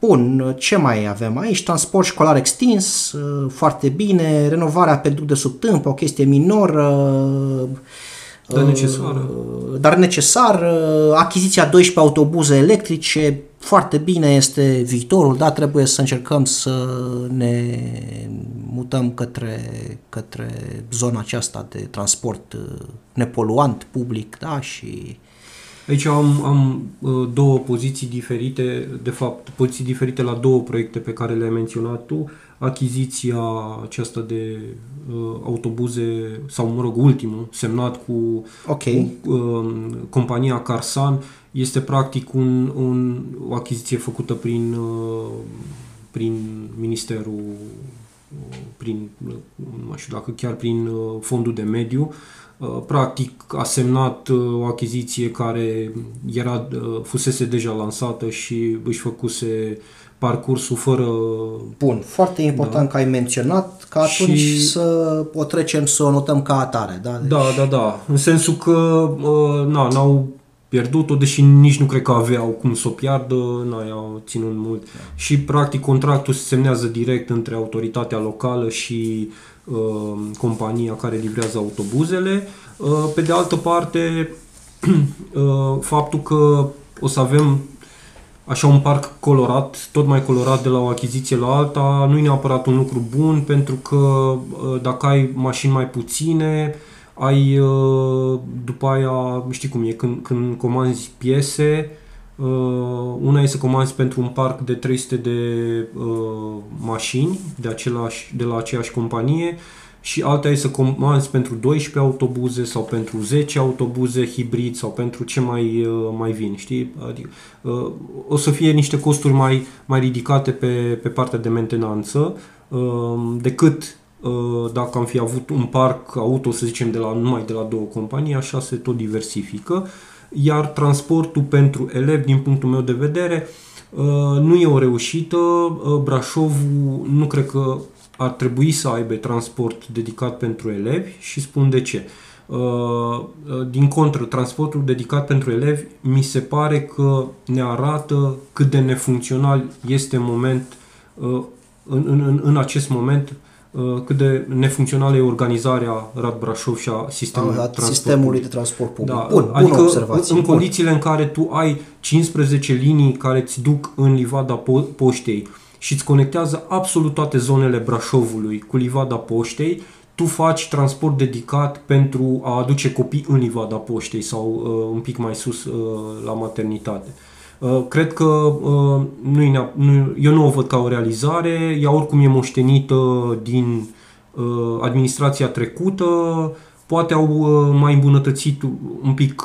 Bun, ce mai avem aici? Transport școlar extins, foarte bine, renovarea pe duc de sub tâmp, o chestie minoră, dar necesară. Dar necesar, achiziția 12 autobuze electrice, foarte bine, este viitorul, da, trebuie să încercăm să ne mutăm către, către zona aceasta de transport nepoluant, public, da, și Aici am, am uh, două poziții diferite, de fapt, poziții diferite la două proiecte pe care le-ai menționat tu. Achiziția aceasta de uh, autobuze, sau mă rog, ultimul, semnat cu, okay. cu uh, compania Carsan, este practic un, un, o achiziție făcută prin, uh, prin Ministerul, uh, prin, uh, nu mai știu dacă chiar prin uh, Fondul de Mediu, Uh, practic a semnat uh, o achiziție care era, uh, fusese deja lansată și își făcuse parcursul fără... Bun, foarte important da. că ai menționat că atunci și... să o trecem să o notăm ca atare, da? Deci... Da, da, da. În sensul că na, n-au pierdut-o, deși nici nu cred că aveau cum să o piardă, na, i-au ținut mult. Da. Și practic contractul se semnează direct între autoritatea locală și Uh, compania care livrează autobuzele. Uh, pe de altă parte, uh, faptul că o să avem așa un parc colorat, tot mai colorat de la o achiziție la alta, nu e neapărat un lucru bun, pentru că dacă ai mașini mai puține, ai după aia, știi cum e, când, când comanzi piese, Uh, una e să comanzi pentru un parc de 300 de uh, mașini de, același, de la aceeași companie și alta e să comanzi pentru 12 autobuze sau pentru 10 autobuze hibrid sau pentru ce mai, uh, mai vin, știi? Adică, uh, o să fie niște costuri mai, mai ridicate pe, pe partea de mentenanță uh, decât uh, dacă am fi avut un parc auto, să zicem, de la, numai de la două companii, așa se tot diversifică. Uh, iar transportul pentru elevi, din punctul meu de vedere, uh, nu e o reușită. Uh, Brașovul nu cred că ar trebui să aibă transport dedicat pentru elevi și spun de ce. Uh, din contră, transportul dedicat pentru elevi mi se pare că ne arată cât de nefuncțional este în moment în, în, în acest moment Uh, cât de nefuncțională e organizarea Rad Brașov și a sistemului, a, sistemului de transport public. Da, bun, adică bună observație. în condițiile în care tu ai 15 linii care îți duc în livada po- poștei și îți conectează absolut toate zonele Brașovului cu livada poștei, tu faci transport dedicat pentru a aduce copii în livada poștei sau uh, un pic mai sus uh, la maternitate. Uh, Uh, cred că uh, nu nu, eu nu o văd ca o realizare, ea oricum e moștenită din uh, administrația trecută, poate au mai îmbunătățit un pic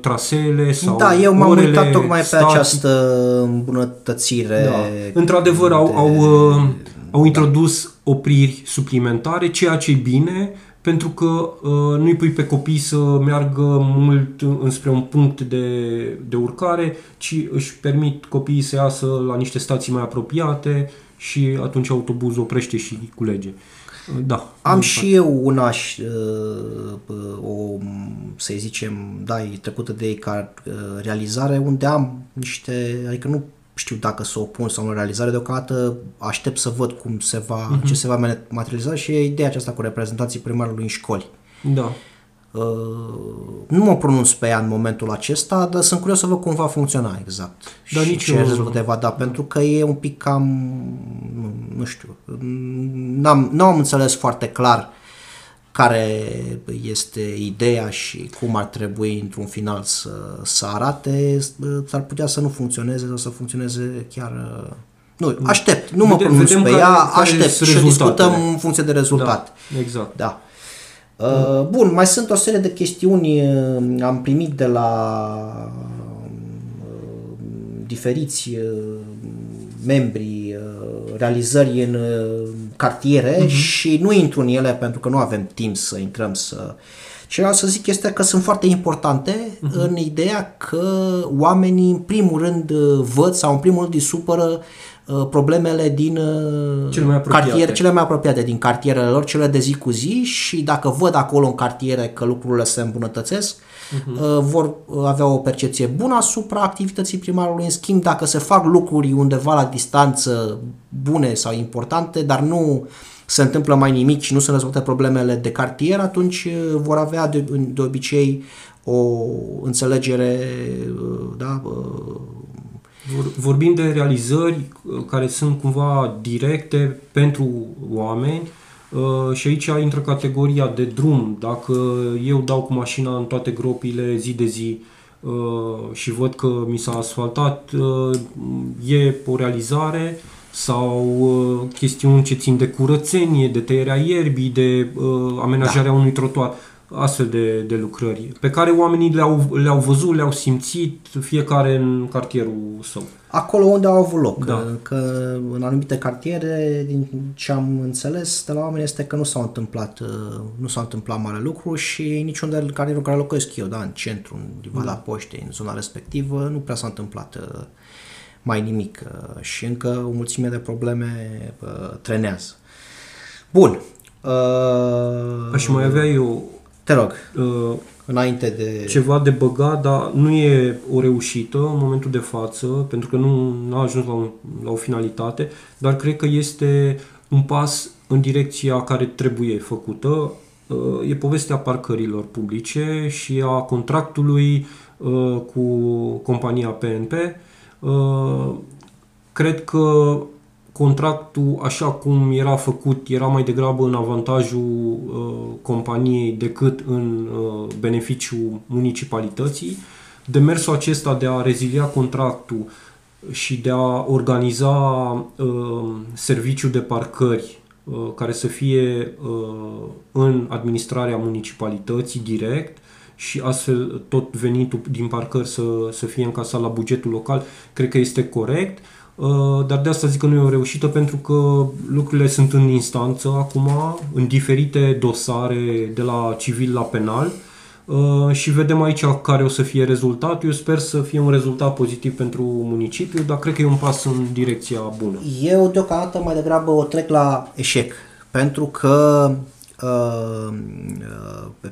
traseele sau Da, eu m-am orele, uitat tocmai pe static. această îmbunătățire. Da. Într-adevăr, au, de... au, au introdus opriri suplimentare, ceea ce e bine, pentru că uh, nu-i pui pe copii să meargă mult înspre un punct de, de urcare, ci își permit copiii să iasă la niște stații mai apropiate și atunci autobuzul oprește și culege. Uh, da. Am și eu una, uh, o, să zicem, da, e trecută de ei ca uh, realizare, unde am niște, adică nu știu dacă să o pun sau în realizare deocamdată, aștept să văd cum se va, uh-huh. ce se va materializa și e ideea aceasta cu reprezentanții primarului în școli. Da. Uh, nu mă pronunț pe ea în momentul acesta, dar sunt curios să văd cum va funcționa exact dar și nici ce rezultate va da, pentru că e un pic cam, nu, nu știu, n-am, nu am înțeles foarte clar care este ideea și cum ar trebui într-un final să, să arate, s-ar putea să nu funcționeze sau să funcționeze chiar... Nu, aștept, nu mă pronunț pe care, ea, aștept și discutăm în funcție de rezultat. Da, exact. Da. Uh, bun, mai sunt o serie de chestiuni, uh, am primit de la uh, diferiți uh, membri, uh, realizări în uh, cartiere uh-huh. și nu intru în ele pentru că nu avem timp să intrăm să... Ce vreau să zic este că sunt foarte importante uh-huh. în ideea că oamenii în primul rând văd sau în primul rând îi supără problemele din cele mai cartiere, cele mai apropiate din cartierele lor, cele de zi cu zi și dacă văd acolo în cartiere că lucrurile se îmbunătățesc, uh-huh. vor avea o percepție bună asupra activității primarului. În schimb, dacă se fac lucruri undeva la distanță bune sau importante, dar nu se întâmplă mai nimic și nu se rezolvă problemele de cartier, atunci uh, vor avea de, de obicei o înțelegere uh, da, uh, Vorbim de realizări care sunt cumva directe pentru oameni, Uh, și aici intră categoria de drum. Dacă eu dau cu mașina în toate gropile zi de zi uh, și văd că mi s-a asfaltat, uh, e o realizare sau chestiuni ce țin de curățenie, de tăierea ierbii, de amenajarea da. unui trotuar astfel de, de lucrări pe care oamenii le-au, le-au văzut, le-au simțit, fiecare în cartierul său. Acolo unde au avut loc, da. că în anumite cartiere, din ce am înțeles de la oameni, este că nu s-au întâmplat, nu s-au întâmplat mare lucru și niciunde în cartierul în care locuiesc eu, da, în centru, în Livada da. Poștei, în zona respectivă, nu prea s-a întâmplat uh, mai nimic uh, și încă o mulțime de probleme uh, trenează. Bun. Uh, Aș mai avea eu te rog, uh, înainte de... Ceva de băgat, dar nu e o reușită în momentul de față, pentru că nu a ajuns la, un, la o finalitate, dar cred că este un pas în direcția care trebuie făcută. Uh, e povestea parcărilor publice și a contractului uh, cu compania PNP. Uh, cred că contractul, așa cum era făcut, era mai degrabă în avantajul uh, companiei decât în uh, beneficiul municipalității. Demersul acesta de a rezilia contractul și de a organiza uh, serviciu de parcări uh, care să fie uh, în administrarea municipalității direct și astfel tot venitul din parcări să, să fie încasat la bugetul local, cred că este corect. Uh, Uh, dar de asta zic că nu e o reușită pentru că lucrurile sunt în instanță acum, în diferite dosare de la civil la penal uh, și vedem aici care o să fie rezultatul. Eu sper să fie un rezultat pozitiv pentru municipiu, dar cred că e un pas în direcția bună. Eu deocamdată mai degrabă o trec la eșec, pentru că Uh, pe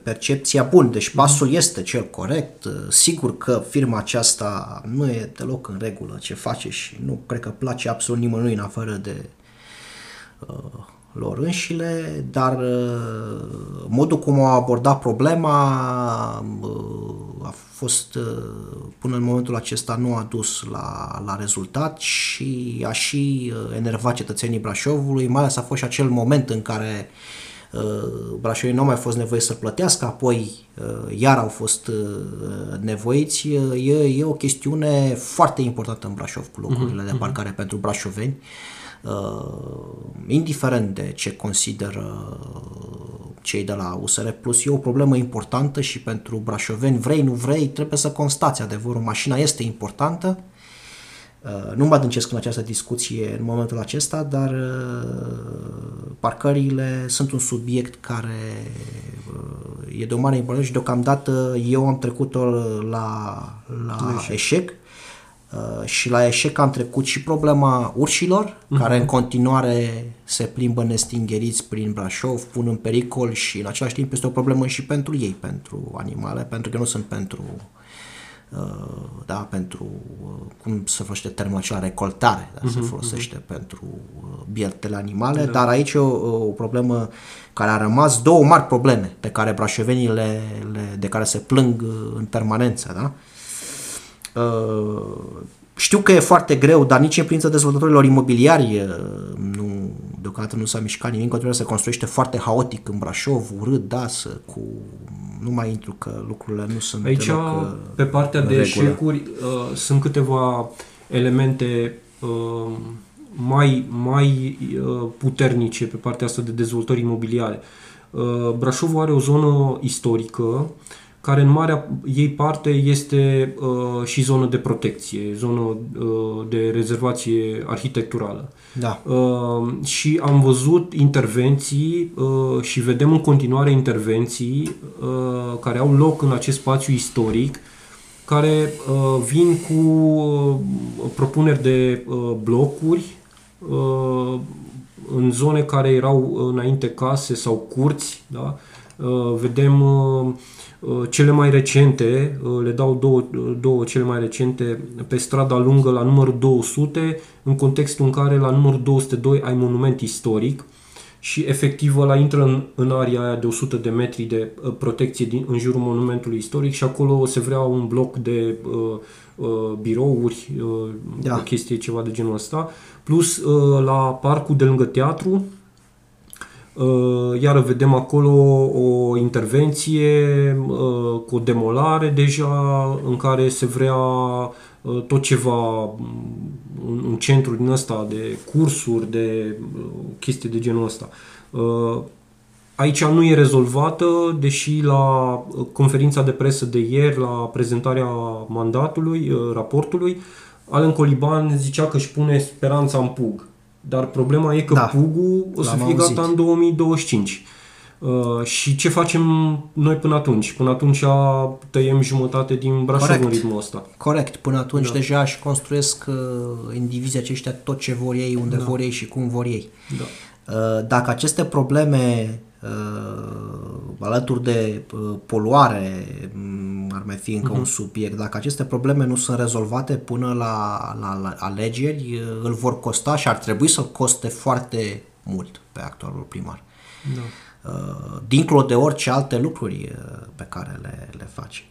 percepția bun, deci pasul este cel corect, uh, sigur că firma aceasta nu e deloc în regulă ce face și nu cred că place absolut nimănui în afară de uh, lor înșile, dar uh, modul cum au abordat problema uh, a fost uh, până în momentul acesta nu a dus la, la rezultat și a și enervat cetățenii Brașovului, mai ales a fost și acel moment în care uh, Uh, Brașovii nu au mai fost nevoie să plătească, apoi uh, iar au fost uh, nevoiți. E, e o chestiune foarte importantă în Brașov cu locurile uh-huh, de mhm. parcare uh-huh. pentru brașoveni. indiferent de ce consideră cei de la USR Plus, e o problemă importantă și pentru brașoveni, vrei, nu vrei, trebuie să constați adevărul, mașina este importantă, Uh, nu mă adâncesc în această discuție în momentul acesta, dar uh, parcările sunt un subiect care uh, e de o mare importanță și deocamdată eu am trecut-o la, la eșec. eșec și la eșec am trecut și problema urșilor, uh-huh. care în continuare se plimbă nestingeriți prin Brașov, pun în pericol și în același timp este o problemă și pentru ei, pentru animale, pentru că nu sunt pentru Uh, da, pentru, uh, cum se folosește termenul acela, recoltare, da, uh-huh, se mhm, folosește uh-huh. pentru uh, bietele animale, da. dar aici e o, o problemă care a rămas, două mari probleme pe care brașovenii le, le, de care se plâng în permanență, da? Știu că e foarte greu, dar nici în privința dezvoltatorilor imobiliari nu, deocamdată nu s-a mișcat nimic, continuă se construiește foarte haotic în Brașov, urât, da, cu nu mai intru că lucrurile nu sunt Aici, deloc, uh, pe partea de regulă. eșecuri, uh, sunt câteva elemente uh, mai, mai uh, puternice pe partea asta de dezvoltări imobiliare. Uh, Brașovul are o zonă istorică care în marea ei parte este uh, și zonă de protecție, zonă uh, de rezervație arhitecturală. Da. Uh, și am văzut intervenții uh, și vedem în continuare intervenții uh, care au loc în acest spațiu istoric care uh, vin cu uh, propuneri de uh, blocuri uh, în zone care erau înainte case sau curți. Da? Uh, vedem uh, uh, cele mai recente, uh, le dau două, două cele mai recente, pe strada lungă la numărul 200, în contextul în care la numărul 202 ai monument istoric și efectiv ăla intră în, în area aia de 100 de metri de uh, protecție din, în jurul monumentului istoric și acolo se vrea un bloc de uh, uh, birouri, uh, Da. o chestie ceva de genul ăsta, plus uh, la parcul de lângă teatru, Uh, Iar vedem acolo o intervenție uh, cu o demolare deja în care se vrea uh, tot ceva, um, un, un centru din ăsta de cursuri, de uh, chestii de genul ăsta. Uh, Aici nu e rezolvată, deși la uh, conferința de presă de ieri, la prezentarea mandatului, uh, raportului, Alan Coliban zicea că își pune speranța în PUG. Dar problema e că Da, PUG-ul o să l-am fie auzit. gata în 2025. Uh, și ce facem noi până atunci? Până atunci tăiem jumătate din Brașov Corect. în ritmul ăsta. Corect, până atunci Da. deja își construiesc uh, indivizii aceștia tot ce vor ei, unde Da. vor ei și cum vor ei. Da. Uh, Dacă aceste probleme uh, alături de uh, poluare m, ar mai fi încă un subiect, dacă aceste probleme nu sunt rezolvate până la, la, la alegeri, uh, îl vor costa și ar trebui să coste foarte mult pe actualul primar. Da. Uh, Dincolo de orice alte lucruri uh, pe care le, le face.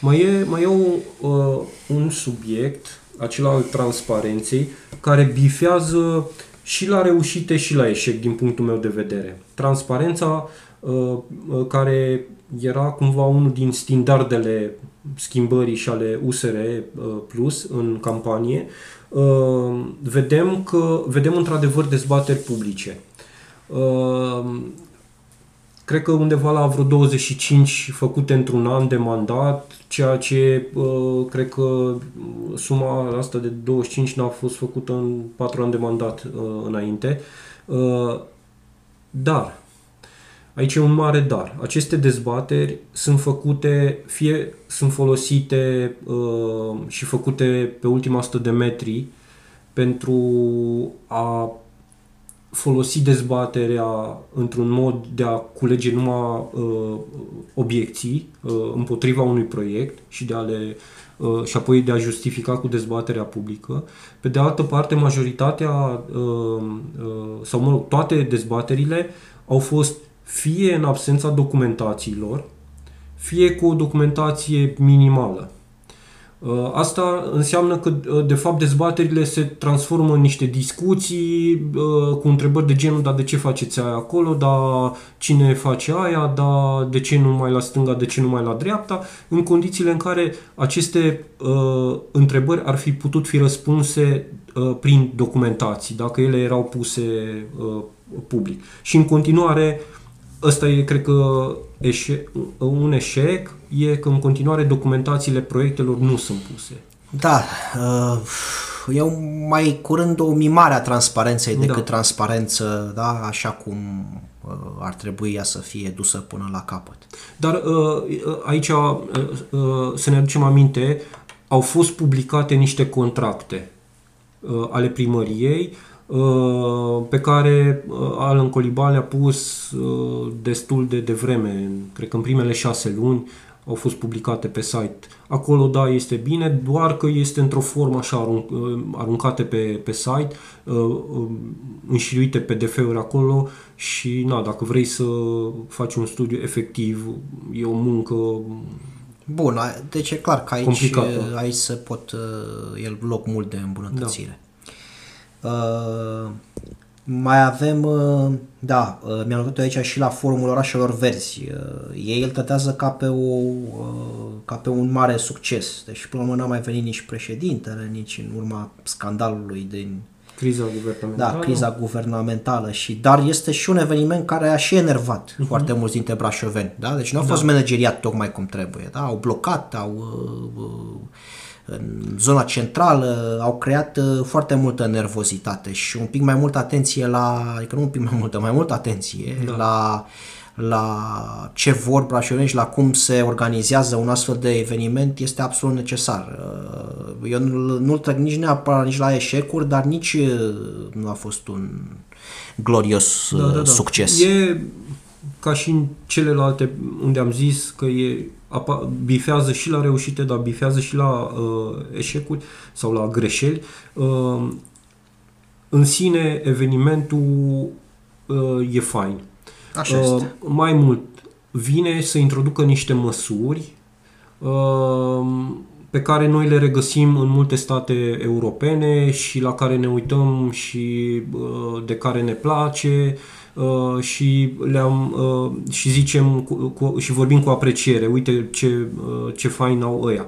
Mai e, mai e un, uh, un subiect, acela al transparenței, care bifează și la reușite și la eșec din punctul meu de vedere. Transparența uh, uh, care era cumva unul din standardele schimbării și ale USR uh, Plus în campanie, uh, vedem că vedem într-adevăr dezbateri publice. Uh, cred că undeva la vreo 25 făcute într-un an de mandat, ceea ce uh, cred că uh, suma asta de 25 n-a fost făcută în 4 ani de mandat uh, înainte. Uh, dar, aici e un mare dar. Aceste dezbateri sunt făcute, fie sunt folosite uh, și făcute pe ultima 100 de metri pentru a folosi dezbaterea într-un mod de a culege numai uh, obiecții uh, împotriva unui proiect și de a le uh, și apoi de a justifica cu dezbaterea publică. Pe de altă parte, majoritatea uh, uh, sau mă rog, toate dezbaterile au fost fie în absența documentațiilor, fie cu o documentație minimală. Uh, Asta înseamnă că, uh, de fapt, dezbaterile se transformă în niște discuții uh, cu întrebări de genul, dar de ce faceți aia acolo, dar cine face aia, dar de ce nu mai la stânga, de ce nu mai la dreapta, în condițiile în care aceste uh, întrebări ar fi putut fi răspunse uh, prin documentații, dacă ele erau puse uh, public. Și în continuare, ăsta e, cred că, eșec, un eșec, e că în continuare documentațiile proiectelor nu sunt puse. Da, uh, e un- mai curând o mimare a transparenței decât Da. transparență, da, așa cum uh, ar trebui ea să fie dusă până la capăt. Dar uh, aici uh, uh, să ne aducem aminte, au fost publicate niște contracte uh, ale primăriei uh, pe care uh, Alan Coliban le-a pus uh, destul de devreme, cred că în primele șase luni au fost publicate pe site. Acolo, da, este bine, doar că este într-o formă așa arunc, uh, aruncate pe, pe site, uh, uh, înșiruite PDF-uri acolo și, na, dacă vrei să faci un studiu efectiv, e o muncă Bun, a- deci e clar că aici, Complicată. uh, aici se pot, uh, e loc mult de îmbunătățire. Uh, mai avem, uh, da, uh, mi-am notat aici și la forumul orașelor verzi. Uh, ei îl tratează ca pe, o, uh, ca pe un mare succes. Deci până la urmă n-a mai venit nici președintele, nici în urma scandalului din Criza guvernamentală. Da, criza guvernamentală și dar este și un eveniment care a și enervat uh-huh. foarte mulți dintre brașoveni, da? Deci nu a fost da. manageriat tocmai cum trebuie, da? Au blocat, au uh, în zona centrală au creat uh, foarte multă nervozitate și un pic mai multă atenție la, adică nu un pic mai multă, mai multă atenție da. la la ce vor brașoveni și la cum se organizează un astfel de eveniment este absolut necesar. Uh, eu nu-l, nu trec nici neapărat nici la eșecuri, dar nici uh, nu a fost un glorios da, da, da. succes. E ca și în celelalte unde am zis că e apa, bifează și la reușite, dar bifează și la uh, eșecuri sau la greșeli. Uh, în sine, evenimentul uh, e fain. Așa uh, este. Mai mult, vine să introducă niște măsuri uh, pe care noi le regăsim în multe state europene și la care ne uităm și uh, de care ne place uh, și le-am uh, și zicem cu, cu, și vorbim cu apreciere. Uite ce, uh, ce fain au ăia.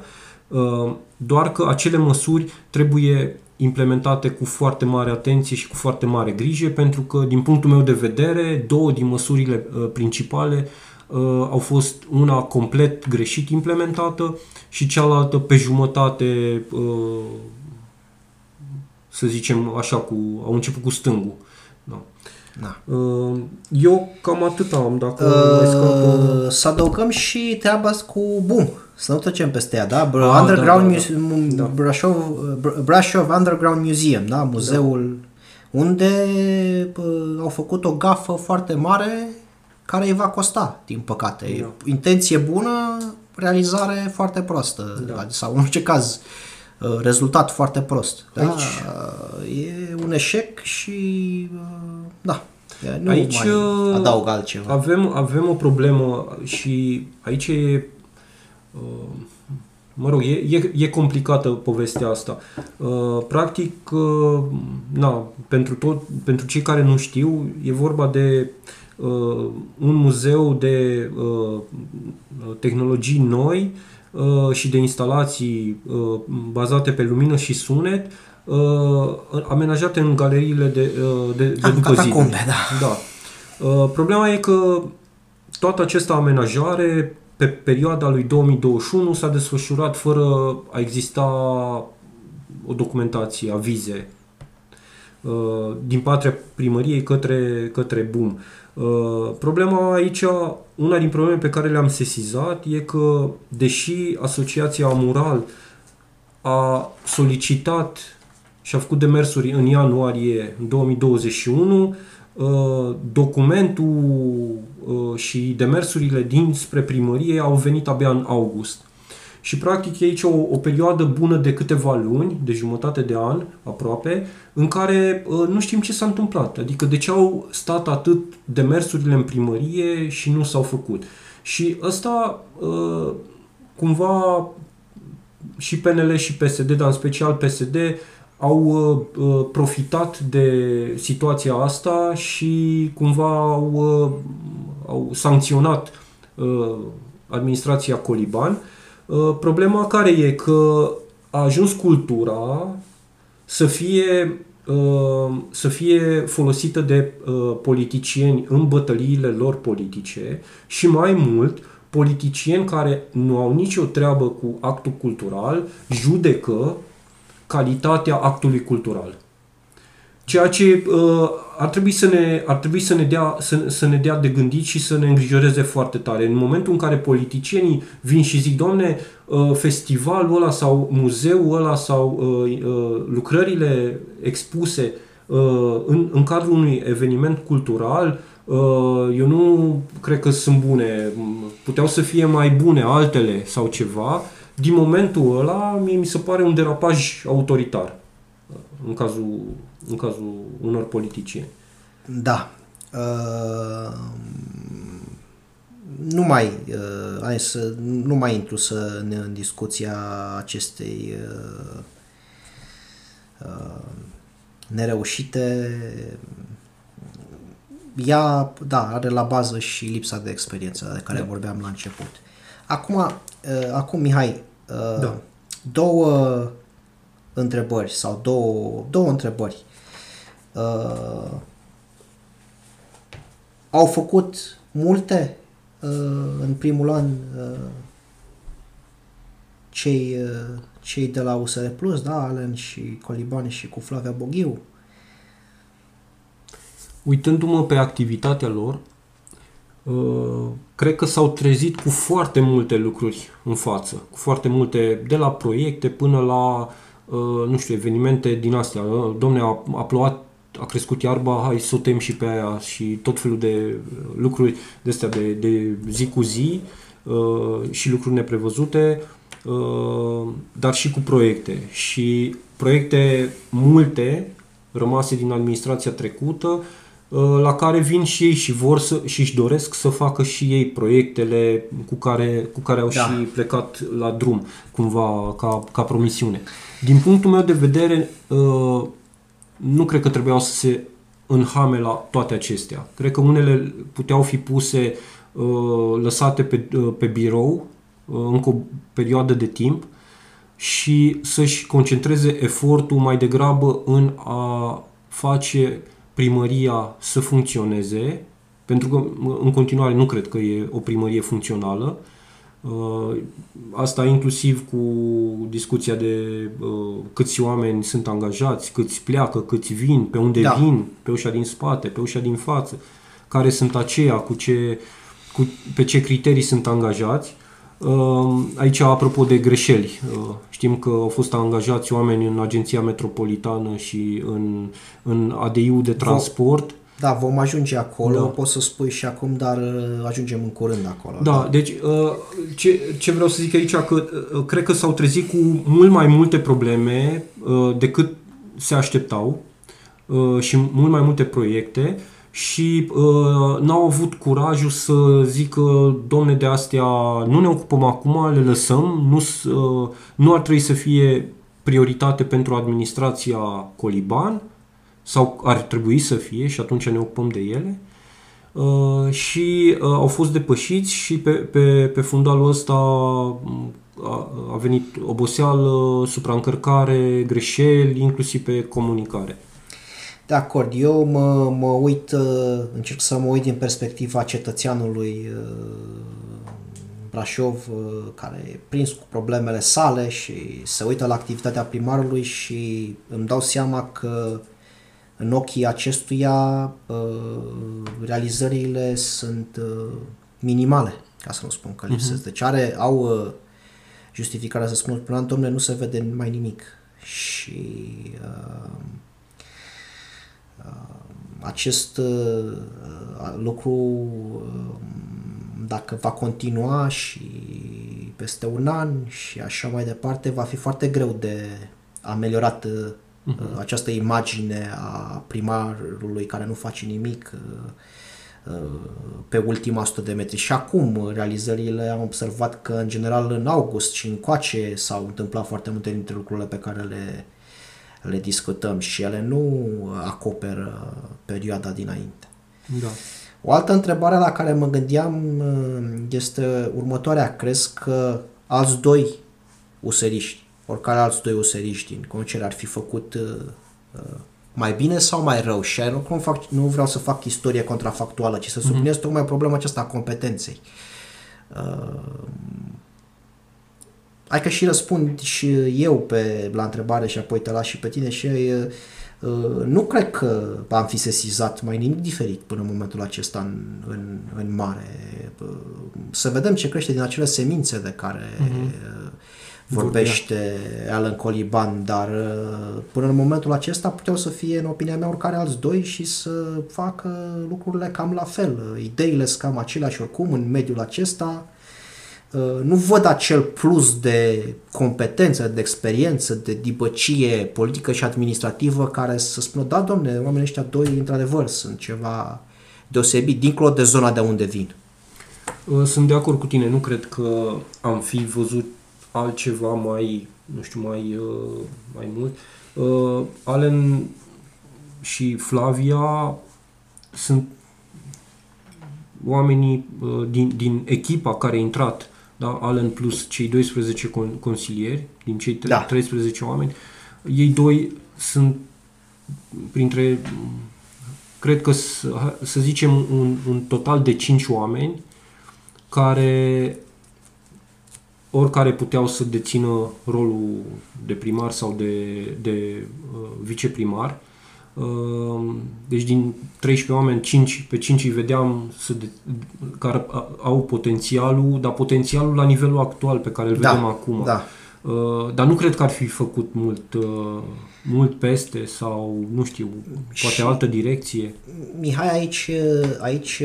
Uh, doar că acele măsuri trebuie implementate cu foarte mare atenție și cu foarte mare grijă, pentru că, din punctul meu de vedere, două din măsurile uh, principale uh, au fost una complet greșit implementată și cealaltă pe jumătate, uh, să zicem așa, cu, au început cu stângul. Da. Da. Uh, eu cam atât am, dacă uh, mai scapă... Să adăugăm și treaba cu BUM să nu trecem peste ea, da? Ah, da Underground da, da, da. da. Brașov, Brașov Underground Museum, da? Muzeul da. unde uh, au făcut o gafă foarte mare care îi va costa, din păcate. Da. Intenție bună, realizare foarte prostă. Da. Sau în orice caz, uh, rezultat foarte prost. Da? Aici... E un eșec și uh, da. Nu aici mai adaug altceva. Avem, avem o problemă și aici e Uh, mă rog, e, e, e complicată povestea asta. Uh, practic, uh, na, pentru, tot, pentru cei care nu știu, e vorba de un muzeu de tehnologii noi și de instalații bazate pe lumină și sunet, amenajate în galeriile de, de, de ah, după zi. da. da. Problema e că toată această amenajare pe perioada lui 2021 s-a desfășurat fără a exista o documentație, avize uh, din partea primăriei către, către BUM. Uh, problema aici, una din problemele pe care le-am sesizat e că, deși Asociația Amural a solicitat și a făcut demersuri în ianuarie 2021, Uh, documentul uh, și demersurile dinspre primărie au venit abia în august. Și practic e aici o, o perioadă bună de câteva luni, de jumătate de an aproape, în care uh, nu știm ce s-a întâmplat. Adică de ce au stat atât demersurile în primărie și nu s-au făcut. Și ăsta uh, cumva și PNL și PSD, dar în special PSD, au uh, uh, profitat de situația asta și cumva au, uh, au sancționat uh, administrația Coliban. Uh, problema care e că a ajuns cultura să fie uh, să fie folosită de uh, politicieni în bătăliile lor politice și mai mult politicieni care nu au nicio treabă cu actul cultural judecă calitatea actului cultural. Ceea ce uh, ar, trebui să ne, ar trebui să ne, dea, să, să ne dea de gândit și să ne îngrijoreze foarte tare. În momentul în care politicienii vin și zic, domne, uh, festivalul ăla sau muzeul ăla sau uh, uh, lucrările expuse uh, în, în cadrul unui eveniment cultural, uh, eu nu cred că sunt bune. Puteau să fie mai bune altele sau ceva, din momentul ăla, mie mi se pare un derapaj autoritar în cazul, în cazul unor politicieni. Da. Uh, nu mai, uh, hai să, nu mai intru să ne, în discuția acestei uh, uh, nereușite. Ea, da, are la bază și lipsa de experiență de care da. vorbeam la început. Acum, uh, acum Mihai, uh, da. două întrebări sau două, două întrebări. Uh, au făcut multe uh, în primul an uh, cei, uh, cei de la USR Plus, da, Alen și Colibani și cu Flavia Boghiu. Uitându-mă pe activitatea lor, uh, cred că s-au trezit cu foarte multe lucruri în față, cu foarte multe, de la proiecte până la, uh, nu știu, evenimente din astea. Uh, domne, a, a plouat a crescut iarba, hai să o tem și pe aia și tot felul de lucruri de astea de, de zi cu zi uh, și lucruri neprevăzute, uh, dar și cu proiecte. Și proiecte multe rămase din administrația trecută, uh, la care vin și ei și vor să, și își doresc să facă și ei proiectele cu care, cu care au da. și plecat la drum, cumva, ca, ca promisiune. Din punctul meu de vedere, uh, nu cred că trebuiau să se înhame la toate acestea. Cred că unele puteau fi puse, uh, lăsate pe, uh, pe birou uh, încă o perioadă de timp și să-și concentreze efortul mai degrabă în a face primăria să funcționeze, pentru că în continuare nu cred că e o primărie funcțională, Uh, asta inclusiv cu discuția de uh, câți oameni sunt angajați, câți pleacă, câți vin, pe unde da. vin, pe ușa din spate, pe ușa din față, care sunt aceia, cu ce, cu, pe ce criterii sunt angajați. Uh, aici, apropo de greșeli, știm că au fost angajați oameni în Agenția Metropolitană și în, în ADI-ul de transport. Da, vom ajunge acolo, da. pot să spui și acum, dar uh, ajungem în curând acolo. Da, da. deci uh, ce, ce vreau să zic aici, că uh, cred că s-au trezit cu mult mai multe probleme decât se așteptau și mult mai multe proiecte și uh, n-au avut curajul să zică, domne, de astea nu ne ocupăm acum, le lăsăm, nu, uh, nu ar trebui să fie prioritate pentru administrația Coliban, sau ar trebui să fie și atunci ne ocupăm de ele. Uh, și uh, au fost depășiți și pe, pe, pe fundalul ăsta mm, a, a venit oboseală, supraîncărcare, greșeli, inclusiv pe comunicare. De acord, eu mă, mă uit, uh, încerc să mă uit din perspectiva cetățeanului uh, Brașov, uh, care e prins cu problemele sale și se uită la activitatea primarului și îmi dau seama că în ochii acestuia uh, realizările sunt uh, minimale, ca să nu spun că lipsesc. Uh-huh. Deci are, au uh, justificarea să spun, până domnule, nu se vede mai nimic. Și uh, uh, acest uh, lucru, uh, dacă va continua și peste un an și așa mai departe, va fi foarte greu de ameliorat uh, uh-huh. această imagine a primarului care nu face nimic uh, uh, pe ultima 100 de metri. Și acum realizările am observat că în general în august și în coace s-au întâmplat foarte multe dintre lucrurile pe care le, le discutăm și ele nu acoperă perioada dinainte. Da. O altă întrebare la care mă gândeam uh, este următoarea. Crezi că alți doi useriști oricare alți doi useriști din concert ar fi făcut uh, uh, mai bine sau mai rău și nu, nu, fac, nu vreau să fac istorie contrafactuală, ci să mhm. subliniez mm-hmm. tocmai problema aceasta a competenței. Uh, hai că și răspund și eu pe, la întrebare și apoi te las și pe tine și uh, uh, nu cred că am fi sesizat mai nimic diferit până în momentul acesta în, în, în mare. Uh, să vedem ce crește din acele semințe de care mm-hmm vorbește Alan Coliban, dar uh, până în momentul acesta puteau să fie, în opinia mea, oricare alți doi și să facă lucrurile cam la fel. Ideile sunt cam aceleași oricum în mediul acesta. Uh, nu văd acel plus de competență, de experiență, de dibăcie politică și administrativă care să spună, da, domne, oamenii ăștia doi, într-adevăr, sunt ceva deosebit, dincolo de zona de unde vin. Uh, sunt de acord cu tine, nu cred că am fi văzut altceva mai, nu știu, mai, uh, mai mult. Uh, Allen și Flavia sunt oamenii uh, din, din echipa care a intrat, da? Allen plus cei 12 consilieri, din cei da. 13 oameni, ei doi sunt printre, cred că să zicem un, un total de 5 oameni care oricare puteau să dețină rolul de primar sau de, de uh, viceprimar. Uh, deci din 13 oameni, 5, pe 5 îi vedeam să de, care au potențialul, dar potențialul la nivelul actual pe care îl da, vedem acum. Da. Uh, dar nu cred că ar fi făcut mult, uh, mult peste sau, nu știu, poate și, altă direcție. Mihai, aici, aici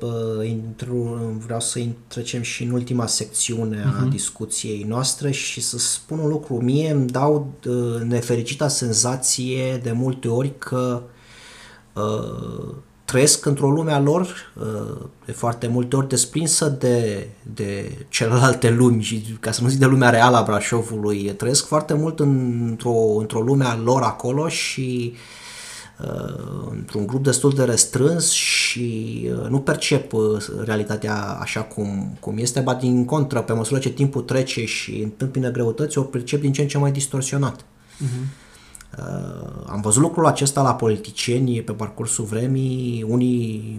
uh, intru, vreau să trecem și în ultima secțiune uh-huh. a mhm. discuției noastre și să spun un lucru. Mie îmi dau nefericita senzație de multe ori că uh, trăiesc într-o lume a lor uh, de foarte multe ori desprinsă de, de celelalte lumi și ca să nu zic de lumea reală a Brașovului, trăiesc foarte mult într-o, într-o lume a lor acolo și uh, într-un grup destul de restrâns și uh, nu percep realitatea așa cum, cum este, ba din contră, pe măsură ce timpul trece și întâmpină greutăți, o percep din ce în ce mai distorsionat. Uh-huh. Uh, am văzut lucrul acesta la politicieni pe parcursul vremii, unii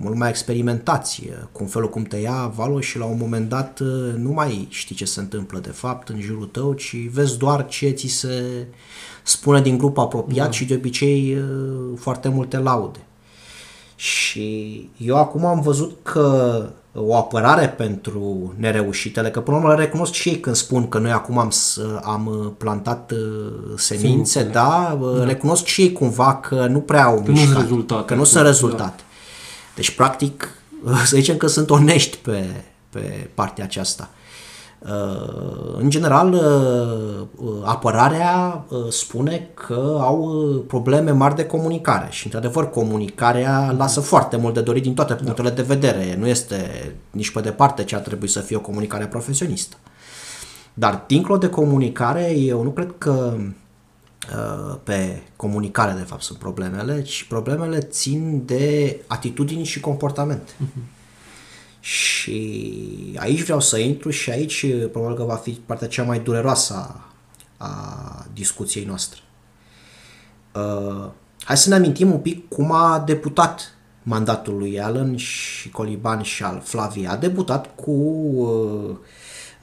mult mai experimentați, cu un felul cum te ia valul și la un moment dat uh, nu mai știi ce se întâmplă de fapt în jurul tău, ci vezi doar ce ți se spune din grup apropiat da. și de obicei uh, foarte multe laude. Și eu acum am văzut că o apărare pentru nereușitele, că până la urmă le recunosc și ei când spun că noi acum am, am plantat uh, semințe, Simțe. da, da, recunosc și ei cumva că nu prea au că mișcat, nu rezultate, că nu sunt rezultate. Da. Deci, practic, să zicem că sunt onești pe, pe partea aceasta. Uh, în general, uh, apărarea spune că au probleme mari de comunicare și, într-adevăr, comunicarea lasă foarte mult de dorit din toate da. punctele de vedere. Nu este nici pe departe ce ar trebui să fie o comunicare profesionistă. Dar, dincolo de comunicare, eu nu cred că uh, pe comunicare, de fapt, sunt problemele, ci problemele țin de atitudini și comportament. Uh-huh. Și aici vreau să intru și aici probabil că va fi partea cea mai dureroasă a, a discuției noastre. Uh, hai să ne amintim un pic cum a debutat mandatul lui Allen și Coliban și al Flavia. A debutat cu uh,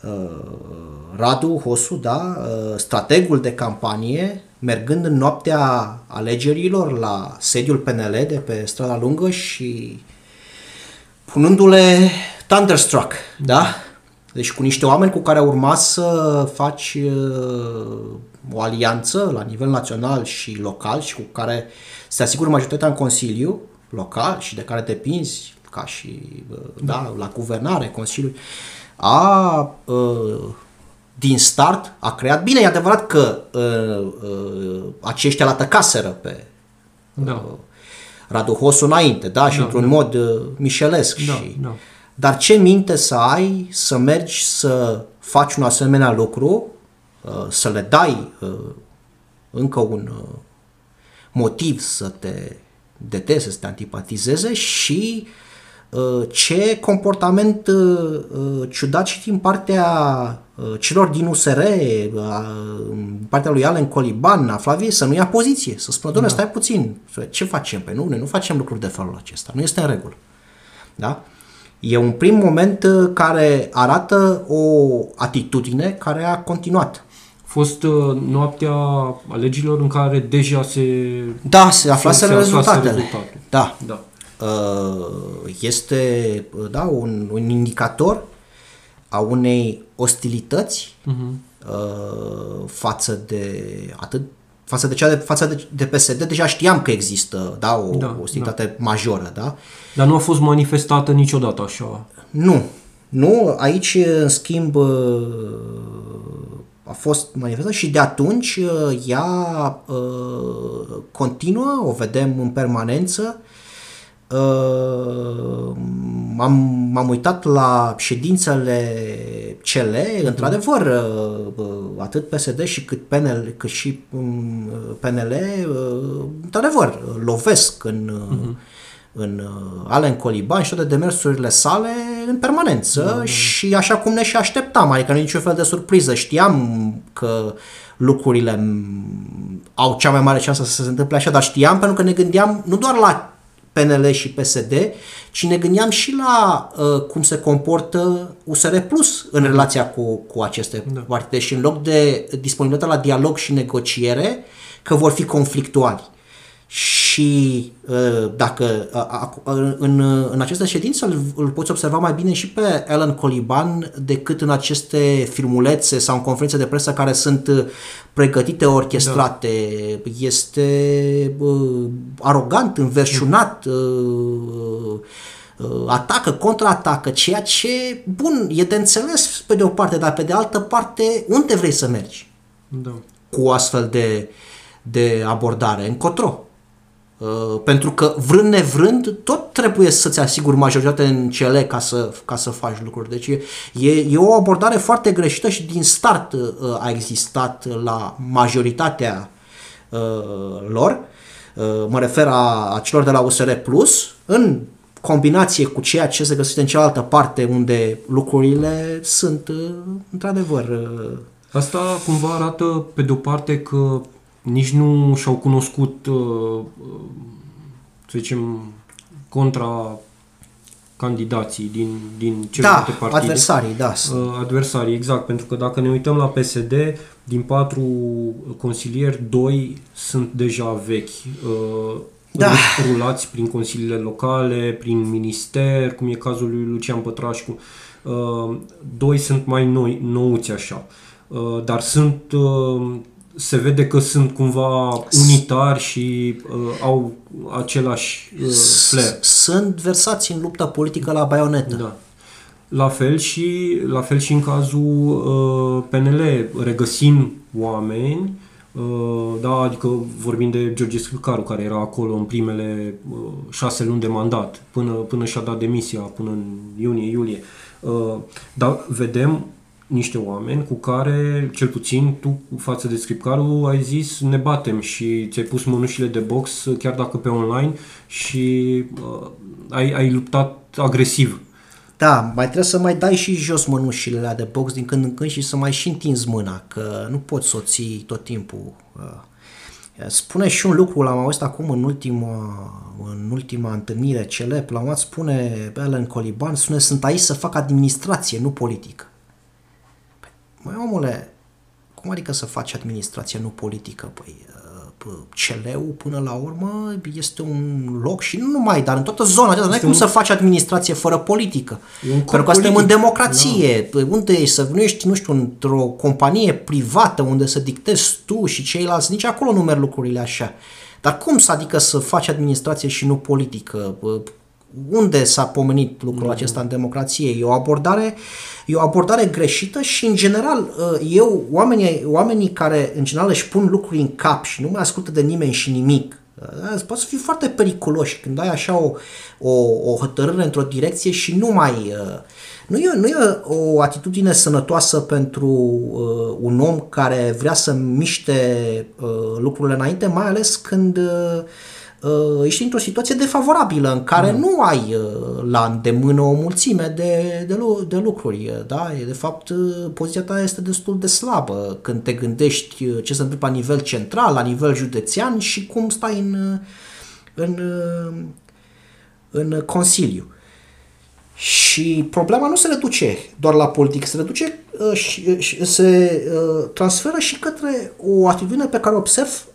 uh, Radu Hosu, da, uh, strategul de campanie, mergând în noaptea alegerilor la sediul PNL de pe strada lungă și punându-le Thunderstruck, da? Deci cu niște oameni cu care urma să faci uh, o alianță la nivel național și local și cu care să asiguri majoritatea în Consiliu local și de care depinzi ca și uh, da, la guvernare, Consiliul, a uh, din start a creat. Bine, e adevărat că uh, uh, aceștia la tăcaseră pe da. Uh, Radu Hosu înainte, da, și da, într-un da. mod uh, mișelesc. Da, și, da. Dar ce minte să ai să mergi să faci un asemenea lucru, uh, să le dai uh, încă un uh, motiv să te deteste, să te antipatizeze și uh, ce comportament uh, uh, ciudat și din partea celor din USR, din partea lui Alen Coliban, a Flaviei, să nu ia poziție, să spună, doamne, da. stai puțin, ce facem? Păi nu, noi nu facem lucruri de felul acesta, nu este în regulă. Da? E un prim moment care arată o atitudine care a continuat fost uh, noaptea alegerilor în care deja se... Da, se aflase rezultatele. rezultatul. Da. da. Uh, este da, un, un indicator a unei ostilități uh-huh. față de atât față de cea de, față de, de PSD, deja știam că există da, o da, ostilitate da. majoră. Da? Dar nu a fost manifestată niciodată așa. Nu. Nu, aici, în schimb, a fost manifestată și de atunci uh, ea uh, continuă, o vedem în permanență. Uh, m-am, m-am uitat la ședințele cele, mm-hmm. într-adevăr, uh, atât PSD și cât PNL, cât și um, PNL, uh, într-adevăr, lovesc în, mm-hmm. în uh, Alen Coliban și toate demersurile sale în permanență da, da. și așa cum ne și așteptam, adică nu niciun fel de surpriză. Știam că lucrurile au cea mai mare șansă să se întâmple așa, dar știam pentru că ne gândeam nu doar la PNL și PSD, ci ne gândeam și la uh, cum se comportă USR Plus în relația cu, cu aceste da. partide și în loc de disponibilitate la dialog și negociere, că vor fi conflictuali și uh, dacă în, în aceste ședințe îl, îl poți observa mai bine și pe Alan Coliban decât în aceste filmulețe sau în conferințe de presă care sunt uh, pregătite, orchestrate. Da. Este uh, arogant, înverșunat, uh, atacă, contraatacă, ceea ce, bun, e de înțeles pe de o parte, dar pe de altă parte, unde vrei să mergi? Da. Cu astfel de, de abordare, încotro. Uh, pentru că vrând nevrând, tot trebuie să-ți asiguri majoritatea în cele ca să, ca să faci lucruri. Deci e, e o abordare foarte greșită și din start uh, a existat la majoritatea uh, lor. Uh, mă refer a, a celor de la USR Plus, în combinație cu ceea ce se găsește în cealaltă parte unde lucrurile sunt uh, într-adevăr... Uh, Asta cumva arată pe de-o parte că nici nu și-au cunoscut, uh, uh, să zicem, contra candidații din, din celelalte da, partide. adversarii, da. Uh, adversarii, exact, pentru că dacă ne uităm la PSD, din patru consilieri, doi sunt deja vechi. Da. Rulați prin consiliile locale, prin minister, cum e cazul lui Lucian Pătrașcu. Doi sunt mai noi, nouți așa. Dar sunt se vede că sunt cumva unitari și uh, au același uh, flair. Sunt versați în lupta politică la baionetă. Da. La fel și, la fel și în cazul uh, PNL, regăsim oameni, uh, da, adică vorbim de George Scăcaru, care era acolo în primele uh, șase luni de mandat, până, până și-a dat demisia, până în iunie-iulie. Uh, dar vedem niște oameni cu care, cel puțin tu, față de scripcarul, ai zis ne batem și ți-ai pus mânușile de box, chiar dacă pe online, și uh, ai, ai luptat agresiv. Da, mai trebuie să mai dai și jos mânușile alea de box din când în când și să mai și întinzi mâna, că nu poți să o ții tot timpul. Uh. Spune și un lucru, l-am auzit acum în ultima, în ultima întâlnire celeb, la un spune Ellen Coliban, spune, sunt aici să fac administrație, nu politică. Măi, omule, cum adică să faci administrație, nu politică? Păi, uh, CLU până la urmă este un loc și nu numai, dar în toată zona aceasta. Nu ai cum un... să faci administrație fără politică. Pentru că suntem în democrație. Da. Unde ești să nu ești, nu știu, într-o companie privată unde să dictezi tu și ceilalți, nici acolo nu merg lucrurile așa. Dar cum să adică să faci administrație și nu politică? Unde s-a pomenit lucrul mm-hmm. acesta în democrație? E o abordare, e o abordare greșită și, în general, uh, eu, oamenii, oamenii care, în general, își pun lucruri în cap și nu mai ascultă de nimeni și nimic, uh, poate să fie foarte periculoși când ai așa o, o, o hotărâre într-o direcție și nu mai... Uh, nu e, nu e o atitudine sănătoasă pentru uh, un om care vrea să miște uh, lucrurile înainte, mai ales când uh, uh, ești într-o situație defavorabilă în care mm. nu ai uh, la îndemână o mulțime de, de, de lucruri. Uh, da? De fapt, uh, poziția ta este destul de slabă când te gândești uh, ce se întâmplă la nivel central, la nivel județean și cum stai în, în, în Consiliu. Și problema nu se reduce doar la politică, se reduce și se transferă și către o atitudine pe care o observ Uh, uh,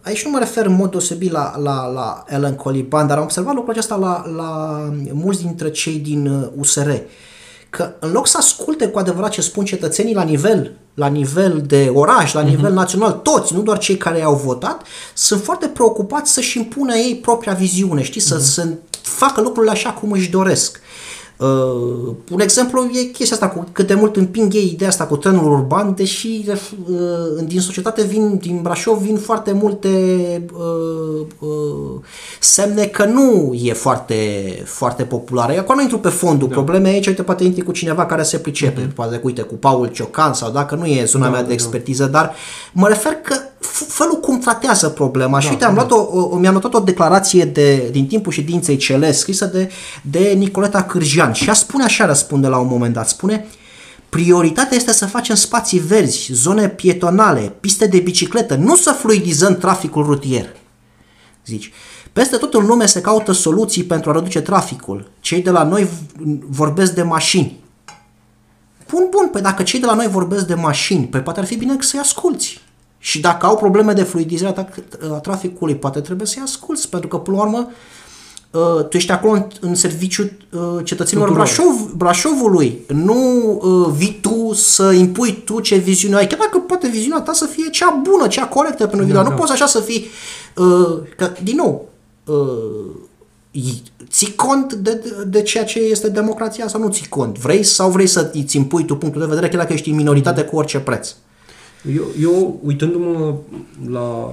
aici nu mă refer în mod deosebit la, la, la Ellen Coliban, dar am observat lucrul acesta la, la mulți dintre cei din USR. Uh, că în loc să asculte cu adevărat ce spun cetățenii la nivel, la nivel de oraș, la nivel uh-huh. național, toți, nu doar cei care au votat, sunt foarte preocupați să-și impună ei propria viziune, știi, uh-huh. să, mhm. să facă lucrurile așa cum își doresc. Uh, un exemplu e chestia asta cu cât de mult împing ei ideea asta cu trenul urban, deși uh, din societate vin, din Brașov vin foarte multe uh, uh, semne că nu e foarte, foarte populară. Acum nu intru pe fondul da. problemei aici, uite, poate intri cu cineva care se pricepe, uh-huh. poate, uite, cu Paul Ciocan sau dacă nu e zona da, mea de da. expertiză, dar mă refer că felul cum tratează problema. Da, și uite, am luat o, o, mi-am notat o declarație de, din timpul ședinței cele scrisă de, de Nicoleta Cârjian și ea spune așa, răspunde la un moment dat, spune Prioritatea este să facem spații verzi, zone pietonale, piste de bicicletă, nu să fluidizăm traficul rutier. Zici. Peste tot în lume se caută soluții pentru a reduce traficul. Cei de la noi vorbesc de mașini. Bun, bun, păi dacă cei de la noi vorbesc de mașini, păi poate ar fi bine să-i asculți. Și dacă au probleme de fluidizare a traficului, poate trebuie să-i asculți, pentru că, până la urmă, uh, tu ești acolo în, în serviciu uh, cetățenilor Brașov, Brașovului. Nu uh, vii tu să impui tu ce viziune ai, chiar dacă poate viziunea ta să fie cea bună, cea corectă pentru da, Nu da. poți așa să fii, că, din nou, ții cont de, de ceea ce este democrația sau nu ții cont? Vrei sau vrei să îți impui tu punctul de vedere chiar dacă ești în minoritate cu orice preț? Eu, eu uitându-mă la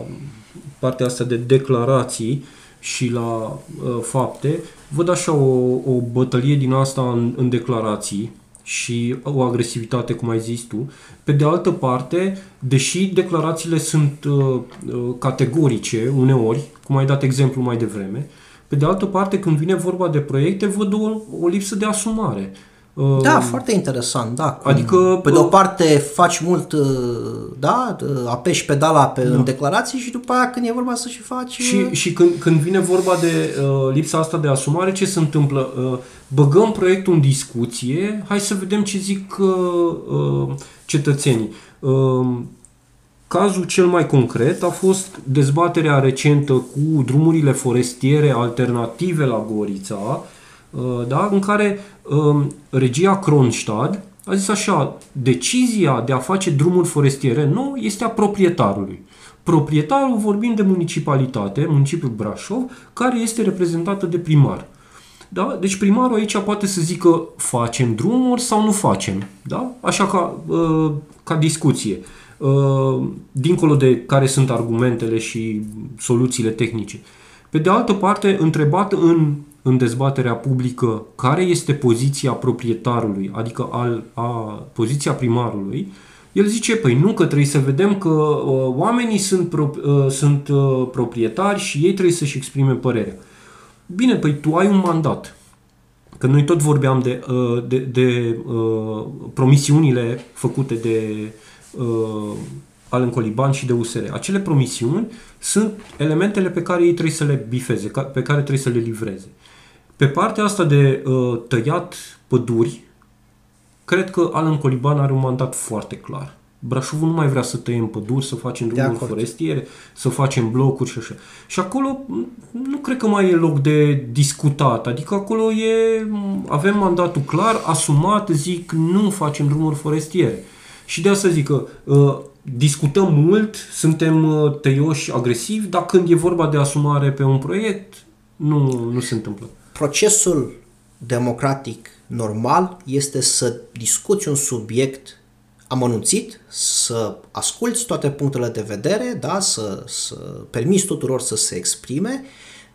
partea asta de declarații și la uh, fapte, văd așa o, o bătălie din asta în, în declarații și o agresivitate, cum ai zis tu. Pe de altă parte, deși declarațiile sunt uh, uh categorice uneori, cum ai dat exemplu mai devreme, pe de altă parte, când vine vorba de proiecte, văd o, o lipsă de asumare. Da, uh, foarte interesant, da. Cum, adică, pe de o parte faci mult, uh, da, apeși pedala pe da. în declarații și după aia când e vorba să și faci... Și, uh, și când, când vine vorba de uh, lipsa asta de asumare, ce se întâmplă? Uh, băgăm proiectul în discuție, hai să vedem ce zic uh, uh, cetățenii. Uh, Cazul cel mai concret a fost dezbaterea recentă cu drumurile forestiere alternative la Gorița, uh, da, în care um, regia Kronstad a zis așa, decizia de a face drumuri forestiere nu este a proprietarului. Proprietarul vorbim de municipalitate, municipiul Brașov, care este reprezentată de primar. Da? Deci primarul aici poate să zică facem drumuri sau nu facem. Da? Așa ca, uh, ca discuție. Uh, dincolo de care sunt argumentele și soluțiile tehnice. Pe de altă parte, întrebat în, în dezbaterea publică care este poziția proprietarului, adică al, a, poziția primarului, el zice, păi nu, că trebuie să vedem că uh, oamenii sunt, pro, uh, sunt uh, proprietari și ei trebuie să-și exprime părerea. Bine, păi tu ai un mandat. Că noi tot vorbeam de, uh, de, de uh, promisiunile făcute de uh, al Coliban și de USR. Acele promisiuni sunt elementele pe care ei trebuie să le bifeze, pe care trebuie să le livreze. Pe partea asta de uh, tăiat păduri, cred că Alan Coliban are un mandat foarte clar. Brașovul nu mai vrea să tăiem păduri, să facem drumuri forestiere, să facem blocuri și așa. Și acolo nu cred că mai e loc de discutat. Adică acolo e, avem mandatul clar, asumat, zic, nu facem drumuri forestiere. Și de asta zic că uh, discutăm mult, suntem uh, tăioși, agresivi, dar când e vorba de asumare pe un proiect, nu, nu se întâmplă. Procesul democratic normal este să discuți un subiect amănunțit, să asculți toate punctele de vedere, da, să, să permiți tuturor să se exprime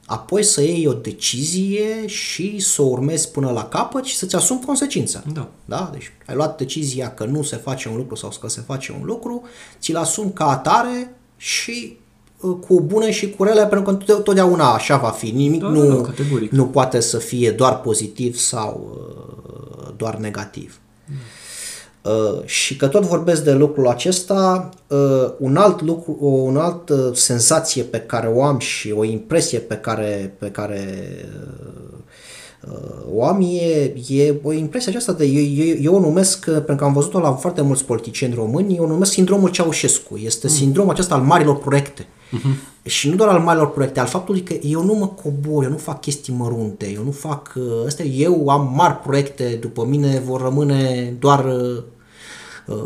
apoi să iei o decizie și să o urmezi până la capăt și să-ți asumi consecința. Da. da. Deci ai luat decizia că nu se face un lucru sau că se face un lucru, ți-l asumi ca atare și uh, cu bune și cu rele, pentru că totdeauna așa va fi. Nimic da, nu, da, nu poate să fie doar pozitiv sau uh, doar negativ. Mm. Uh, și că tot vorbesc de lucrul acesta, uh, un alt lucru, o un altă uh, senzație pe care o am și o impresie pe care, pe care o am e, e o impresie aceasta de, eu, eu, eu o numesc, pentru că am văzut-o la foarte mulți politicieni români, eu o numesc sindromul Ceaușescu. Este mm. sindromul acesta al marilor proiecte. Uh-huh. Și nu doar al marilor proiecte, al faptului că eu nu mă cobor, eu nu fac chestii mărunte, eu nu fac... Astea, eu am mari proiecte, după mine vor rămâne doar uh,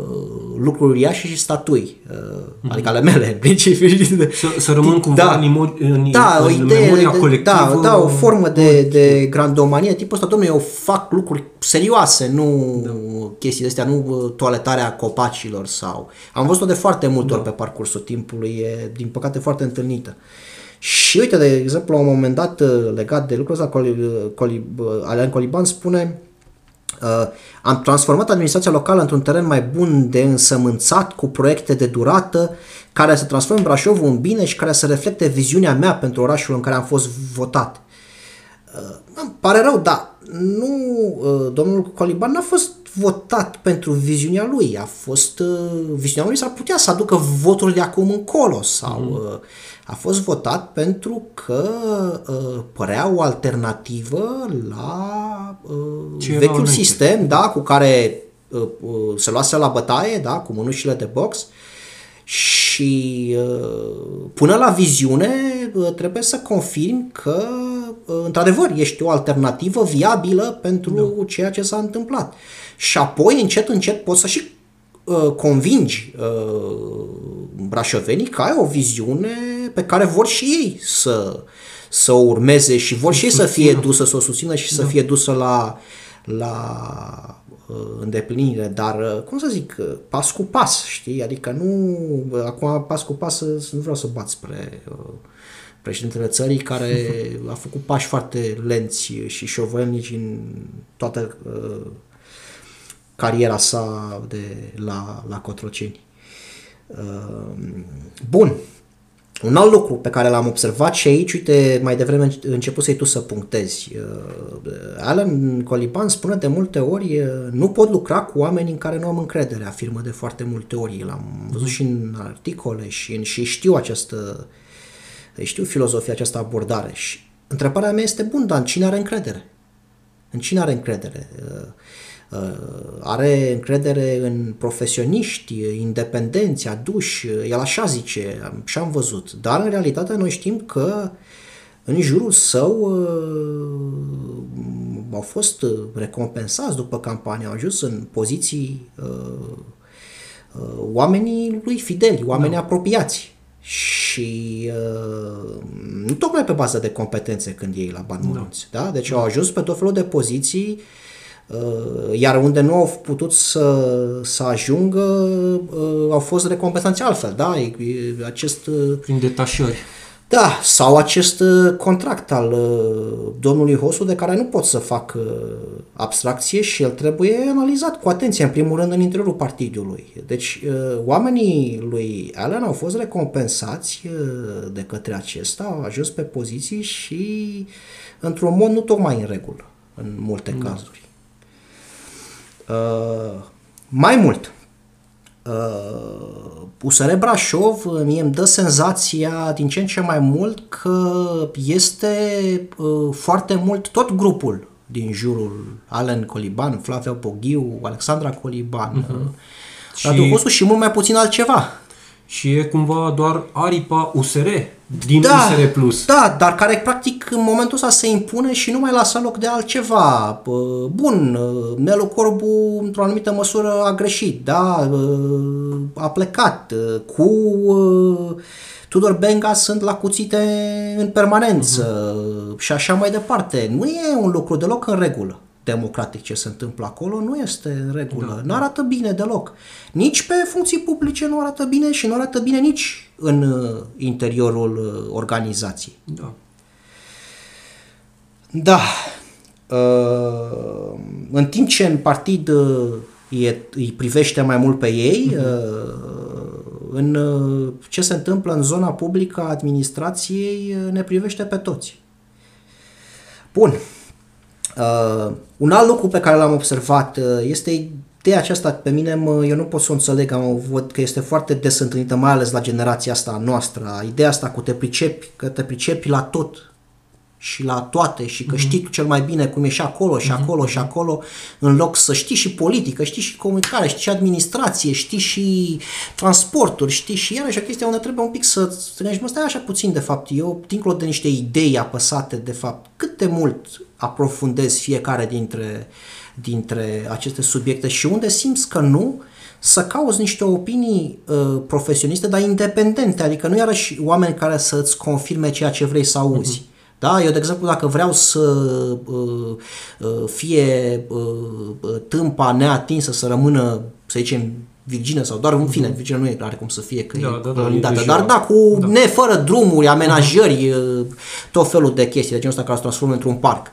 lucruri uriașe și statui, uh, mm-hmm. adică ale mele, în principiu. Să, să rămân cumva da, în, imo- în, da, în o idee, memoria de, colectivă. Da, da, o formă de, de grandomanie, tipul ăsta, domnule, eu fac lucruri serioase, nu da. chestii de astea, nu uh, toaletarea copacilor sau... Am văzut-o de foarte multe da. ori pe parcursul timpului, e din păcate foarte întâlnită. Și uite, de exemplu, la un moment dat, uh, legat de lucrul ăsta, Coli, Coli, Alen Coliban spune Uh, am transformat administrația locală într-un teren mai bun de însămânțat, cu proiecte de durată, care să transforme Brașovul în bine și care să reflecte viziunea mea pentru orașul în care am fost votat. Uh, îmi pare rău, dar nu, uh, domnul Coliban n-a fost votat pentru viziunea lui. A fost, uh, viziunea lui s-ar putea să aducă voturi de acum încolo sau mm. Uh, a fost votat pentru că uh, părea o alternativă la uh, vechiul sistem, da, cu care uh, uh, se luase la bătaie, da, cu mânușile de box și uh, până la viziune uh, trebuie să confirm că uh, într-adevăr ești o alternativă viabilă pentru da. ceea ce s-a întâmplat. Și apoi încet încet poți să și uh, convingi uh, brașovenii că ai o viziune pe care vor și ei să, să o urmeze și vor și ei să fie dusă, să o susțină și da. să fie dusă la, la uh, îndeplinire, dar, uh, cum să zic, uh, pas cu pas, știi? Adică nu, acum pas cu pas, nu vreau să bat spre președintele țării care a făcut pași foarte lenți și șovălnici în toată cariera sa de la, la Cotroceni. Bun, un alt lucru pe care l-am observat și aici, uite, mai devreme început să-i tu să punctezi. Uh, Alan Coliban spune de multe ori, uh, nu pot lucra cu oameni în care nu am încredere, afirmă de foarte multe ori. L-am văzut și în articole și, în, și știu această, știu filozofia, această abordare. Și întrebarea mea este, bun, dar în cine are încredere? În cine are încredere? Uh, Uh, are încredere în profesioniști independenți, aduși, el așa zice, și am văzut. Dar în realitate noi știm că în jurul său uh, au fost recompensați după campanie, au ajuns în poziții uh, uh, oamenii lui fideli, oamenii da. apropiați. Și uh, nu tocmai pe bază de competențe când ei la bani Da. da? Deci da. au ajuns pe tot felul de poziții uh, Uh, iar unde nu au putut să, să ajungă, uh, au fost recompensați altfel, da? Acest... Uh, Prin detașări. Da, sau acest contract al domnului Hosu de care nu pot să fac abstracție și el trebuie analizat cu atenție, în primul rând în interiorul partidului. Deci oamenii lui Allen au fost recompensați de către acesta, au ajuns pe poziții și într-un mod nu tocmai în regulă, în multe da. cazuri. Uh, mai mult, uh, USR Brașov mie îmi dă senzația din ce în ce mai mult că este uh, foarte mult tot grupul din jurul Alan Coliban, Flavia Poghiu, Alexandra Coliban, uh-huh. Radu și... și mult mai puțin altceva. Și e cumva doar aripa USR din da, USR Plus. Da, dar care practic în momentul ăsta se impune și nu mai lasă loc de altceva. Bun, Nelu Corbu într-o anumită măsură a greșit, da, a plecat cu Tudor Benga sunt la cuțite în permanență uh-huh. și așa mai departe. Nu e un lucru deloc în regulă democratic ce se întâmplă acolo, nu este în regulă. Da. Nu arată bine deloc. Nici pe funcții publice nu arată bine și nu arată bine nici în uh, interiorul uh, organizației. Da. Da. Uh, în timp ce în partid e, îi privește mai mult pe ei, mm-hmm. în ce se întâmplă în zona publică a administrației ne privește pe toți. Bun. Uh, un alt lucru pe care l-am observat uh, este ideea aceasta pe mine, mă, eu nu pot să o înțeleg, am văd că este foarte des întâlnită, mai ales la generația asta noastră, ideea asta cu te pricepi, că te pricepi la tot și la toate și că mm-hmm. știi tu cel mai bine cum e și acolo și mm-hmm. acolo și acolo, în loc să știi și politică, știi și comunicare, știi și administrație, știi și transporturi, știi și iarăși o chestie unde trebuie un pic să te gândești, mă, stai așa puțin de fapt, eu, dincolo de niște idei apăsate de fapt, cât de mult aprofundezi fiecare dintre, dintre aceste subiecte și unde simți că nu, să cauți niște opinii uh, profesioniste, dar independente, adică nu iarăși oameni care să-ți confirme ceea ce vrei să auzi. Uh-huh. Da? Eu, de exemplu, dacă vreau să uh, uh, fie uh, uh tâmpa neatinsă, să rămână, să zicem, virgină sau doar în fine, mm-hmm. virgină nu e are cum să fie că da, e da, da, dată, dar da, cu da. ne fără drumuri, amenajări, uh-huh. tot felul de chestii de genul ăsta care se transformă într-un parc. Uh,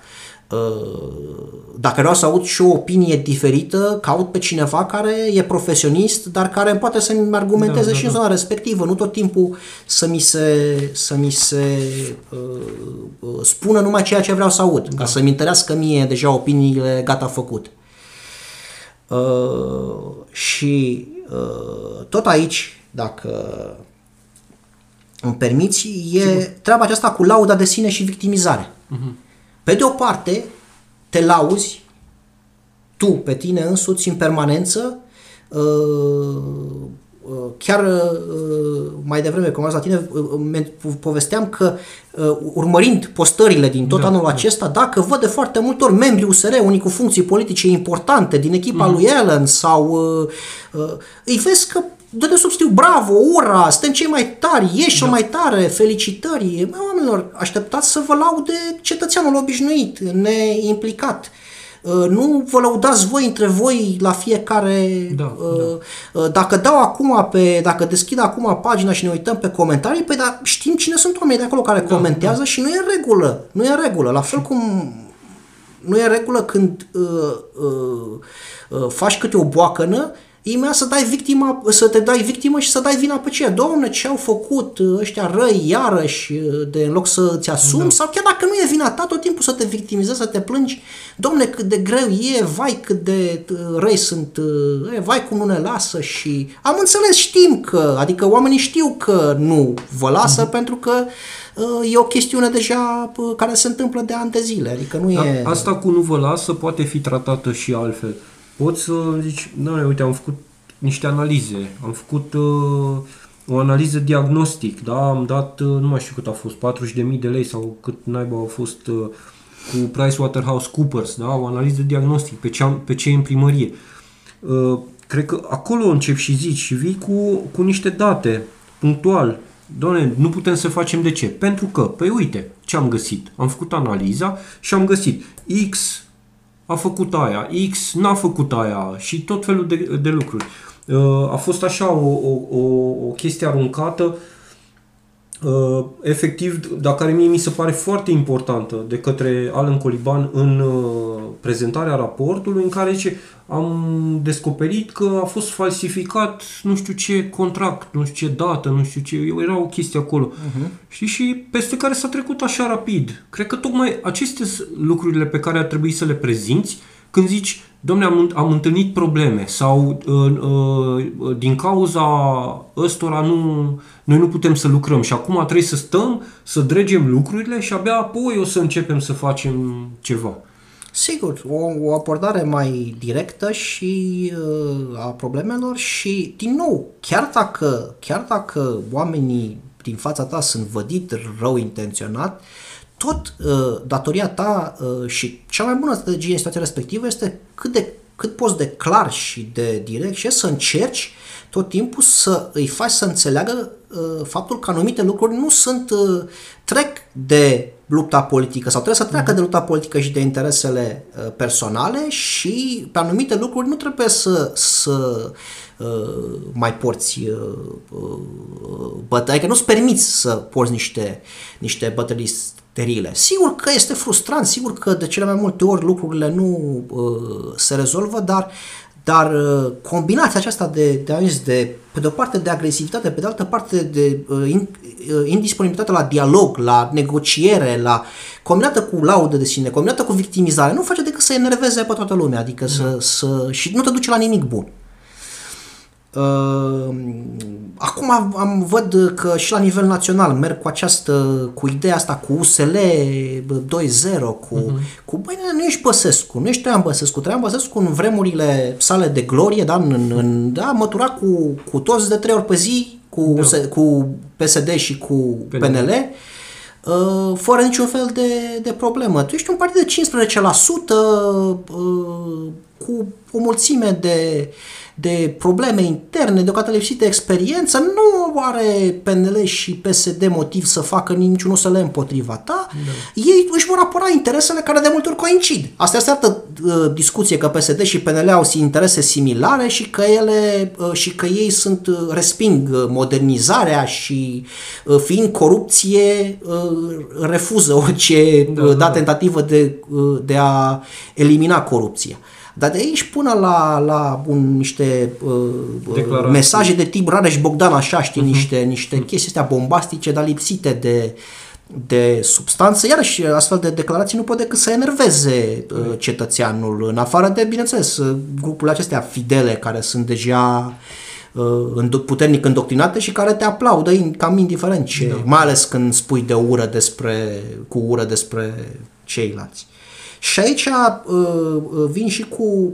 dacă vreau să aud și o opinie diferită, caut pe cineva care e profesionist, dar care poate să-mi argumenteze da, da, și în zona da. respectivă, nu tot timpul să mi se, să mi se uh, uh, spună numai ceea ce vreau să aud, da. ca să-mi întărească mie deja opiniile gata făcut. Uh, și uh, tot aici, dacă îmi permiți, e Sigur. treaba aceasta cu lauda de sine și victimizare. Uh-huh. Pe de o parte, te lauzi tu pe tine însuți în permanență, uh, uh, chiar uh, mai devreme, cum am la tine, povesteam că urmărind postările din tot da, anul da. acesta, dacă văd de foarte multe ori membri USR, unii cu funcții politice importante din echipa mm. lui Ellen sau îi vezi că dă de sub stiu, bravo, ura, suntem cei mai tari, ești da. mai tare, felicitări. Oamenilor, așteptați să vă laude cetățeanul obișnuit, neimplicat. Uh, nu vă lăudați voi între voi la fiecare... Da, uh, da. Uh, dacă dau acum pe... Dacă deschid acum pagina și ne uităm pe comentarii, păi dar știm cine sunt oamenii de acolo care da, comentează da. și nu e în regulă. Nu e în regulă. La fel cum nu e în regulă când uh, uh, uh, faci câte o boacănă imediat să dai victima, să te dai victimă și să dai vina pe ce? Domne, ce au făcut ăștia răi iarăși, de în loc să ți asumi, da. sau chiar dacă nu e vina ta, tot timpul să te victimizezi, să te plângi, domne, cât de greu e, vai cât de răi sunt, e, vai cum nu ne lasă și am înțeles, știm că, adică oamenii știu că nu vă lasă mm-hmm. pentru că e o chestiune deja care se întâmplă de ani de zile, adică nu da, e... Asta cu nu vă lasă poate fi tratată și altfel poți să zici, nu, uite, am făcut niște analize, am făcut uh, o analiză diagnostic, da, am dat, uh, nu mai știu cât a fost, 40.000 de lei sau cât naiba a fost uh, cu PricewaterhouseCoopers, da, o analiză diagnostic pe ce, am, pe ce e în primărie. Uh, cred că acolo încep și zici și vii cu, cu niște date punctual. Doamne, nu putem să facem de ce? Pentru că, păi uite, ce am găsit? Am făcut analiza și am găsit X a făcut aia, X n-a făcut aia și tot felul de, de lucruri. Uh, a fost așa o, o, o, o chestie aruncată uh, efectiv, dar care mie mi se pare foarte importantă de către Alan Coliban în uh, prezentarea raportului în care zice am descoperit că a fost falsificat nu știu ce contract, nu știu ce dată, nu știu ce, era o chestie acolo. Uh-huh. Știi? Și peste care s-a trecut așa rapid. Cred că tocmai aceste lucrurile pe care ar trebui să le prezinți când zici, domne, am, am întâlnit probleme sau uh, uh, din cauza ăstora nu, noi nu putem să lucrăm și acum trebuie să stăm, să dregem lucrurile și abia apoi o să începem să facem ceva. Sigur, o, o abordare mai directă și uh, a problemelor și, din nou, chiar dacă, chiar dacă oamenii din fața ta sunt vădit rău intenționat, tot uh, datoria ta uh, și cea mai bună strategie în situația respectivă este cât de cât poți de clar și de direct și să încerci tot timpul să îi faci să înțeleagă uh, faptul că anumite lucruri nu sunt, uh, trec de lupta politică sau trebuie să treacă de lupta politică și de interesele uh, personale și pe anumite lucruri nu trebuie să, să uh, mai porți uh, uh, bătăi, adică nu-ți permiți să porți niște, niște bătălii sterile. Sigur că este frustrant, sigur că de cele mai multe ori lucrurile nu uh, se rezolvă, dar dar uh, combinația aceasta de, de, de, pe de o parte de agresivitate, pe de altă parte de uh, in, uh, indisponibilitate la dialog, la negociere, la combinată cu laudă de sine, combinată cu victimizare, nu face decât să enerveze pe toată lumea, adică să, da. să, și nu te duce la nimic bun. Uh, acum am, am văd că și la nivel național merg cu această, cu ideea asta cu USL 2.0, cu, uh-huh. cu băi, nu ești Băsescu, nu ești Traian Băsescu, Traian Băsescu în vremurile sale de glorie, da, în, în, da mătura cu, cu toți de trei ori pe zi, cu, da. se, cu PSD și cu PNL, PNL uh, fără niciun fel de, de problemă. Tu ești un partid de 15%, uh, cu o mulțime de de probleme interne, deocamdată lipsit de experiență, nu are PNL și PSD motiv să facă niciunul să le împotriva ta, da. ei își vor apăra interesele care de multe ori coincid. Asta este altă uh, discuție că PSD și PNL au interese similare și că ele uh, și că ei sunt uh, resping uh, modernizarea și uh, fiind corupție uh, refuză orice da, uh, da, tentativă de, uh, de a elimina corupția. Dar de aici până la, la un, niște uh, mesaje de tip Rareș Bogdan, așa, știi, uh-huh. niște, niște uh-huh. chestii astea bombastice, dar lipsite de, de substanță, iarăși astfel de declarații nu pot decât să enerveze uh, cetățeanul, în afară de, bineînțeles, uh, grupurile acestea fidele care sunt deja uh, puternic îndoctrinate și care te aplaudă cam indiferent ce, da. mai ales când spui de ură despre, cu ură despre ceilalți. Și aici uh, uh, vin și cu,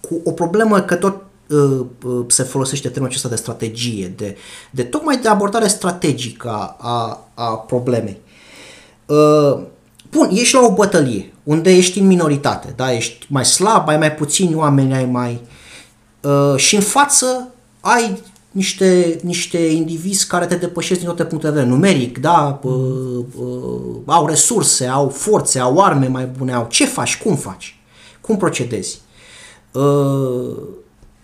cu o problemă că tot uh, uh, se folosește termenul acesta de strategie, de, de tocmai de abordare strategică a, a problemei. Uh, bun, ești la o bătălie unde ești în minoritate, da? ești mai slab, ai mai puțini oameni, ai mai... Uh, și în față ai niște, niște indivizi care te depășesc din toate punctele de vedere, numeric, da, uh, uh, au resurse, au forțe, au arme mai bune, au ce faci, cum faci, cum procedezi. Uh,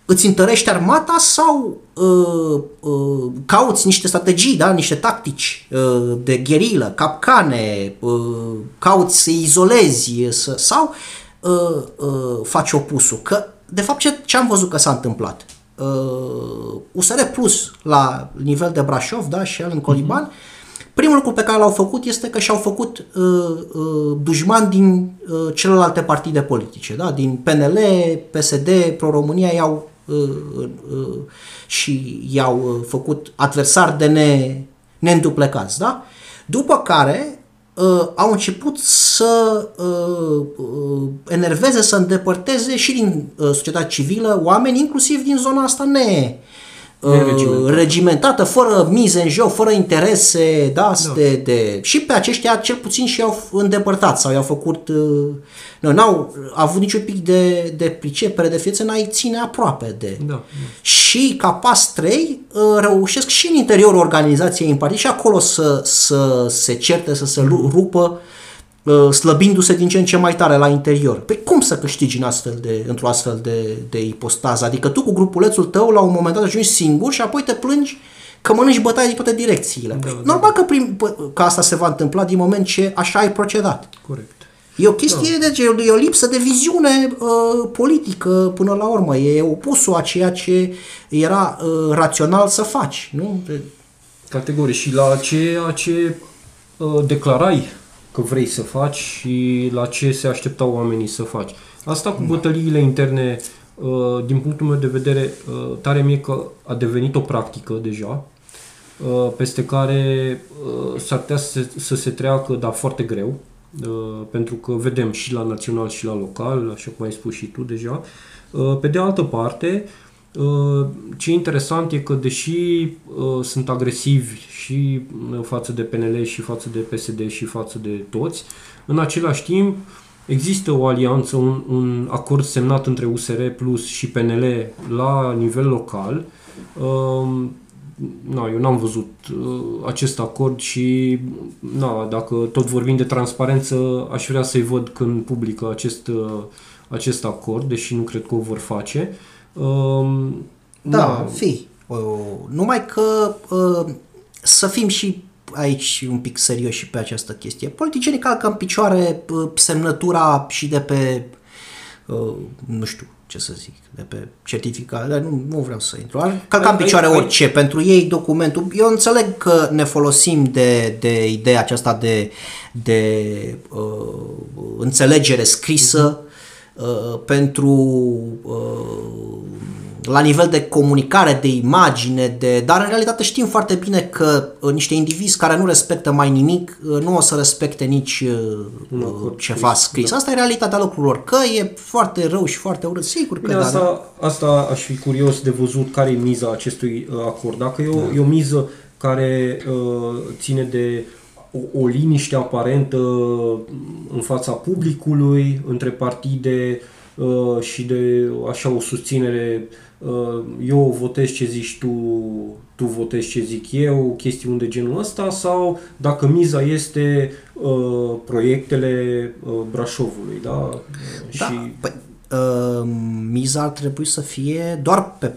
îți întărești armata sau uh, uh, cauți niște strategii, da? niște tactici uh, de gherilă, capcane, uh, cauți să izolezi să, sau uh, uh, faci opusul. Că, de fapt, ce, ce am văzut că s-a întâmplat? Uh, USR Plus la nivel de Brașov da, și el în Coliban, uh-huh. primul lucru pe care l-au făcut este că și-au făcut uh, uh, dușman din uh, celelalte partide politice, da? din PNL, PSD, Pro-România i-au uh, uh, și i-au uh, făcut adversari de ne, neînduplecați. Da? După care uh, au început să uh, uh, enerveze, să îndepărteze și din uh, societatea civilă oameni, inclusiv din zona asta ne uh, regimentată, fără mize în joc, fără interese, da, da. De, de, și pe aceștia cel puțin și au îndepărtat sau i-au făcut, uh, nu, n-au avut niciun pic de, de pricepere de ființă, n-ai ține aproape de. Da, da. Și ca pas 3 uh, reușesc și în interiorul organizației în partid și acolo să, să se certe, să se rupă Uh, slăbindu-se din ce în ce mai tare la interior. Pe păi cum să câștigi în astfel de, într-o astfel de, de ipostază? Adică tu cu grupulețul tău la un moment dat ajungi singur și apoi te plângi că mănânci bătaie din toate direcțiile. Da, da. Normal că, prim, că asta se va întâmpla din moment ce așa ai procedat. Corect. E o chestie da. de e o lipsă de viziune uh, politică până la urmă. E opusul a ceea ce era uh, rațional să faci. Nu? Categoric. Și la ceea ce uh, declarai că vrei să faci și la ce se așteptau oamenii să faci. Asta cu bătăliile interne, uh, din punctul meu de vedere, uh, tare mie că a devenit o practică deja, uh, peste care s-ar putea să se treacă, dar foarte greu, pentru că vedem și la național și la local, așa cum ai spus și tu deja. Pe de altă parte, Uh, ce interesant e că deși uh, sunt agresivi și uh, față de PNL și față de PSD și față de toți, în același timp există o alianță, un, un acord semnat între USR Plus și PNL la nivel local. Na, eu n-am văzut acest acord și na, dacă tot vorbim de transparență, aș vrea să-i văd când publică acest, acest acord, deși nu cred că o vor face. Uh, Um, da, da, fi. Uh, numai că uh, să fim și aici un pic serioși pe această chestie. Politicienii calcă în picioare uh, semnătura și de pe, uh, nu știu ce să zic, de pe certificat, dar nu, nu vreau să intru. Calcă în picioare orice. Pentru ei documentul, eu înțeleg că ne folosim de, de ideea aceasta de, de uh, înțelegere scrisă, uh-huh Uh, pentru uh, la nivel de comunicare, de imagine, de, dar în realitate știm foarte bine că uh, niște indivizi care nu respectă mai nimic uh, nu o să respecte nici uh, ceva scris. Da. Asta e realitatea lucrurilor. Că e foarte rău și foarte urât, sigur că Bine, da. Asta, asta aș fi curios de văzut care e miza acestui acord. Dacă e o, da. e o miză care uh, ține de o, o liniște aparentă în fața publicului, între partide, uh, și de așa o susținere uh, eu votez ce zici tu, tu votezi ce zic eu, chestiuni de genul ăsta sau dacă miza este uh, proiectele uh, Brașovului, da? Da, și... păi, uh, miza ar trebui să fie doar pe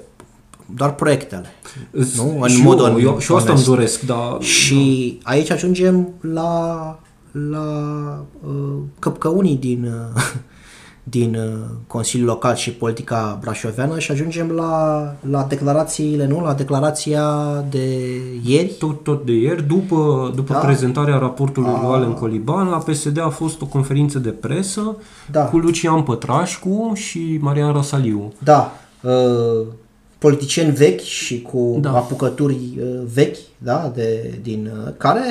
doar proiectele. Nu? În și mod eu, eu, și asta îmi doresc, da. Și aici ajungem la, la uh, căpcăunii din, uh, din uh, Consiliul Local și politica brașoveană și ajungem la, la declarațiile, nu? La declarația de ieri. Tot, tot de ieri, după, după da. prezentarea raportului a... lui Alen Coliban, la PSD a fost o conferință de presă da. cu Lucian Pătrașcu și Marian Rasaliu. Da. Uh, politicieni vechi și cu da. apucături uh, vechi, da, de, din, uh, care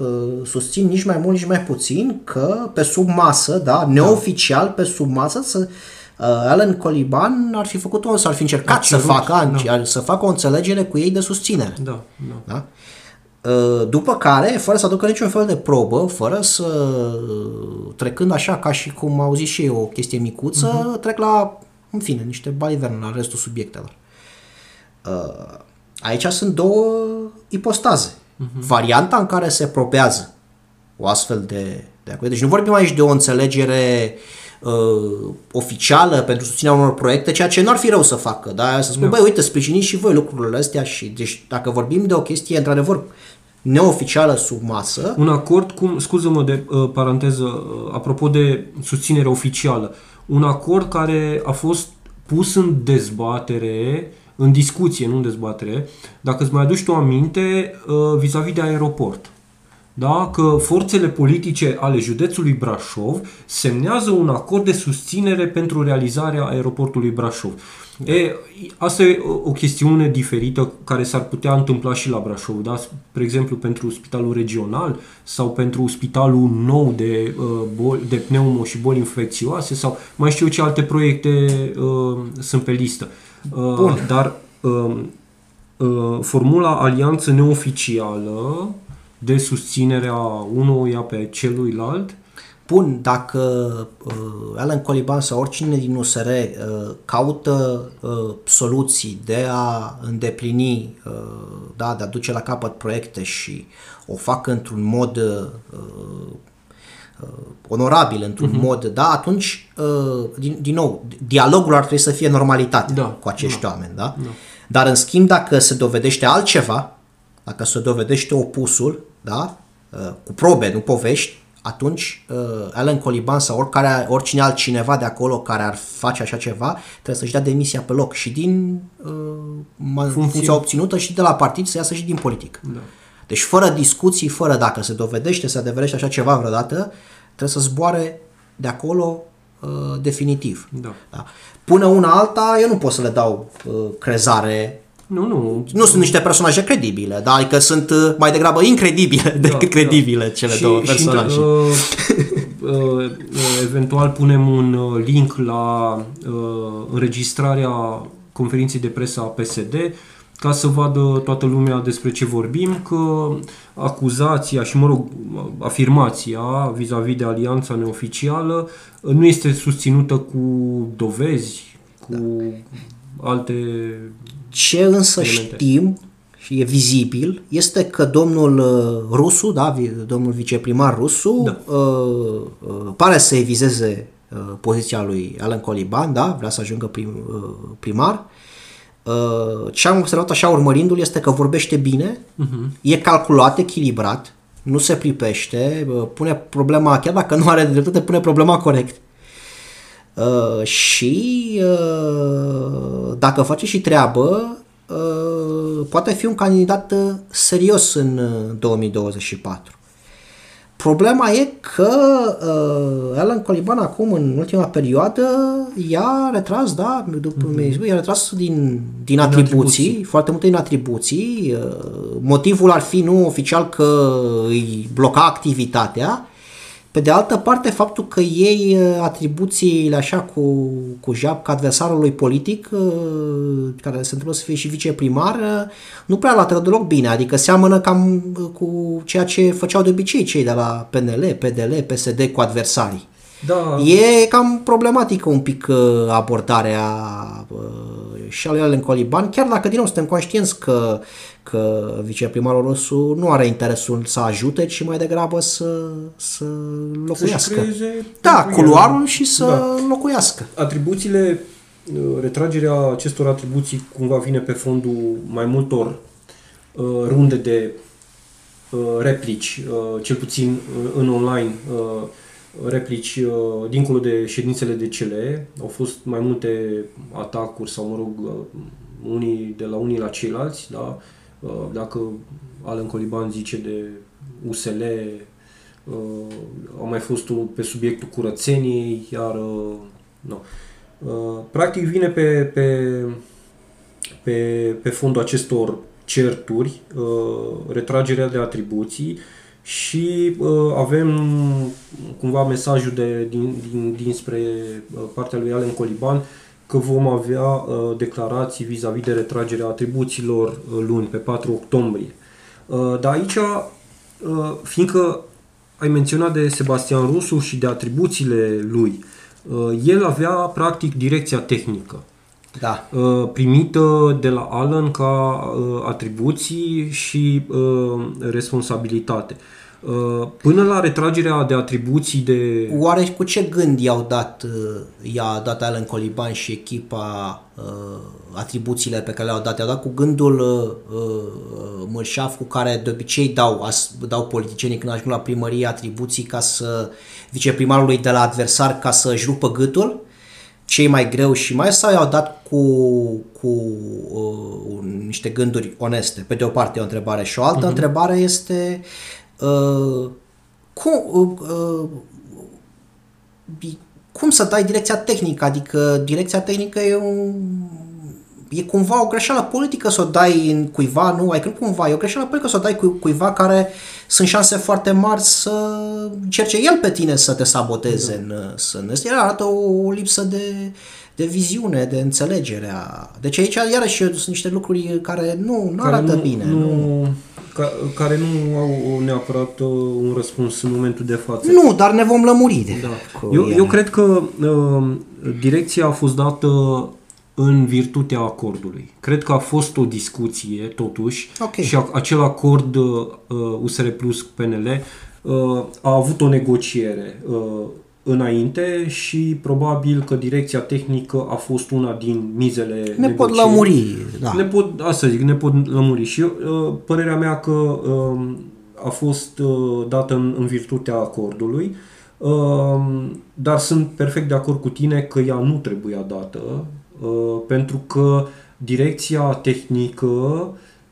uh, susțin nici mai mult, nici mai puțin că pe sub masă, da, neoficial pe sub masă, să, uh, Alan Coliban ar fi făcut o, s-ar fi încercat cerut, să facă, da. să facă o înțelegere cu ei de susținere. Da, da. da? După care, fără să aducă niciun fel de probă, fără să trecând așa ca și cum au zis și eu o chestie micuță, uh-huh. trec la, în fine, niște baliverne la restul subiectelor. Uh, aici sunt două ipostaze. Uh-huh. Varianta în care se probează o astfel de, de acord. Deci nu vorbim aici de o înțelegere uh, oficială pentru susținerea unor proiecte, ceea ce nu ar fi rău să facă. Da? Să spun, no. băi, uite, sprijiniți și voi lucrurile astea și deci dacă vorbim de o chestie, într-adevăr, neoficială sub masă. Un acord, cum, scuză-mă de uh, paranteză, uh, apropo de susținere oficială, un acord care a fost pus în dezbatere în discuție, nu în dezbatere, dacă îți mai aduci tu aminte uh, vis-a-vis de aeroport. Da? Că forțele politice ale județului Brașov semnează un acord de susținere pentru realizarea aeroportului Brașov. Da. E, asta e o chestiune diferită care s-ar putea întâmpla și la Brașov, da? Spre exemplu, pentru spitalul regional sau pentru spitalul nou de, uh, boli, de pneumo și boli infecțioase sau mai știu ce alte proiecte uh, sunt pe listă. Uh, Bun. Uh, dar uh, uh, formula alianță neoficială de susținere a unuia pe celuilalt Bun, dacă uh, Alan Coliban sau oricine din USR uh, caută uh, soluții de a îndeplini, uh, da, de a duce la capăt proiecte și o fac într-un mod uh, uh, onorabil, într-un uh-huh. mod, da, atunci, uh, din, din nou, dialogul ar trebui să fie normalitate da, cu acești da, oameni, da? da? Dar, în schimb, dacă se dovedește altceva, dacă se dovedește opusul, da, uh, cu probe, nu povești, atunci uh, Alan Coliban sau oricare, oricine altcineva de acolo care ar face așa ceva, trebuie să-și dea demisia pe loc și din uh, funcția obținută și de la partid să iasă și din politică. Da. Deci fără discuții, fără dacă se dovedește, se adeverește așa ceva vreodată, trebuie să zboare de acolo uh, definitiv. Da. Da. Până una alta, eu nu pot să le dau uh, crezare nu, nu. Nu sunt niște personaje credibile, dar adică sunt uh, mai degrabă incredibile da, decât da. credibile da. cele și, două personaje. Și, uh, uh, eventual punem un uh, link la uh, înregistrarea conferinței de presă a PSD ca să vadă toată lumea despre ce vorbim, că acuzația și, mă rog, afirmația vis-a-vis de alianța neoficială nu este susținută cu dovezi, cu da. alte Ce însă elemente. știm și e vizibil este că domnul uh, Rusu, da, domnul viceprimar Rusu, da. uh, uh, pare să evizeze uh, poziția lui Alan Coliban, da, vrea să ajungă prim, uh, primar, Uh, ce am observat așa urmărindu-l este că vorbește bine, uh-huh. e calculat, echilibrat, nu se pripește, uh, pune problema, chiar dacă nu are dreptate, pune problema corect. Uh, și uh, dacă face și treabă, uh, poate fi un candidat uh, serios în 2024. Problema e că uh, Alan Coliban acum, în ultima perioadă, i-a retras, da, după mm-hmm. i-a retras din, din atribuții, atribuții, foarte multe din atribuții. Uh, motivul ar fi nu oficial că îi bloca activitatea, pe de altă parte, faptul că ei uh, atribuțiile așa cu, cu jab ca adversarului politic, uh, care se întâmplă să fie și viceprimar, uh, nu prea l-a deloc bine, adică seamănă cam cu ceea ce făceau de obicei cei de la PNL, PDL, PSD cu adversarii. Da. E cam problematică un pic uh, abordarea uh, și a lui Alen Coliban, chiar dacă din nou suntem conștienți că, că viceprimarul Rosu nu are interesul să ajute, ci mai degrabă să, să locuiască. creeze da, pentru culoarul el. și să Da. locuiască. Atribuțiile, uh, retragerea acestor atribuții cumva vine pe fondul mai multor uh, runde de uh, replici, uh, cel puțin uh, în online, uh, replici uh, dincolo de ședințele de CLE. Au fost mai multe atacuri sau, mă rog, uh, unii de la unii la ceilalți, da? Uh, dacă Alan Coliban zice de USL, uh, a mai fost unul pe subiectul curățeniei, iar uh, nu. Uh, practic vine pe, pe, pe, pe fondul acestor certuri, uh, retragerea de atribuții și uh, avem cumva mesajul de, din, din, dinspre uh, partea lui Alen Coliban că vom avea uh, declarații vis-a-vis de retragerea atribuțiilor uh, luni, pe 4 octombrie. Uh, dar aici, uh, fiindcă ai menționat de Sebastian Rusu și de atribuțiile lui, uh, el avea practic direcția tehnică Da. uh, primită de la Alan ca uh, atribuții și uh, responsabilitate. Uh, Până la retragerea de atribuții de... Oare cu ce gând i-au dat, uh, i-a dat Alan Coliban și echipa uh, atribuțiile pe care le-au dat? I-au dat cu gândul uh, uh, mărșaf cu care de obicei dau, as, dau politicienii când ajung la primărie atribuții ca să viceprimarului de la adversar ca să-și rupă gâtul? Cei mai greu și mai sau i-au dat cu, cu uh, niște gânduri oneste? Pe de o parte e o întrebare și o altă uh-huh. întrebare este uh, cum, uh, uh, cum să dai direcția tehnică? Adică direcția tehnică e un e cumva o greșeală politică să o dai în cuiva, nu, ai că nu cumva, e o greșeală politică să o dai cu, cuiva care sunt șanse foarte mari să cerce el pe tine să te saboteze în sân. Asta arată o, o lipsă de, de viziune, de înțelegere. a- Deci aici iarăși sunt niște lucruri care nu, nu care arată nu, bine. Nu, Nu. ca, care nu au neapărat uh, un răspuns în momentul de față. nu, dar ne vom lămuri de Da. cu Eu, ele. eu cred că uh, direcția a fost dată în virtutea acordului. Cred că a fost o discuție, totuși, Ok. și a, acel acord uh, USR Plus PNL uh, a avut o negociere uh, înainte și probabil că direcția tehnică a fost una din mizele ne pot negocierii. lămuri. Da. Ne pot, asta zic, ne pot lămuri. Și eu, uh, părerea mea că um, a fost uh, dată în, în virtutea acordului, um, dar sunt perfect de acord cu tine că ea nu trebuia dată, uh, pentru că direcția tehnică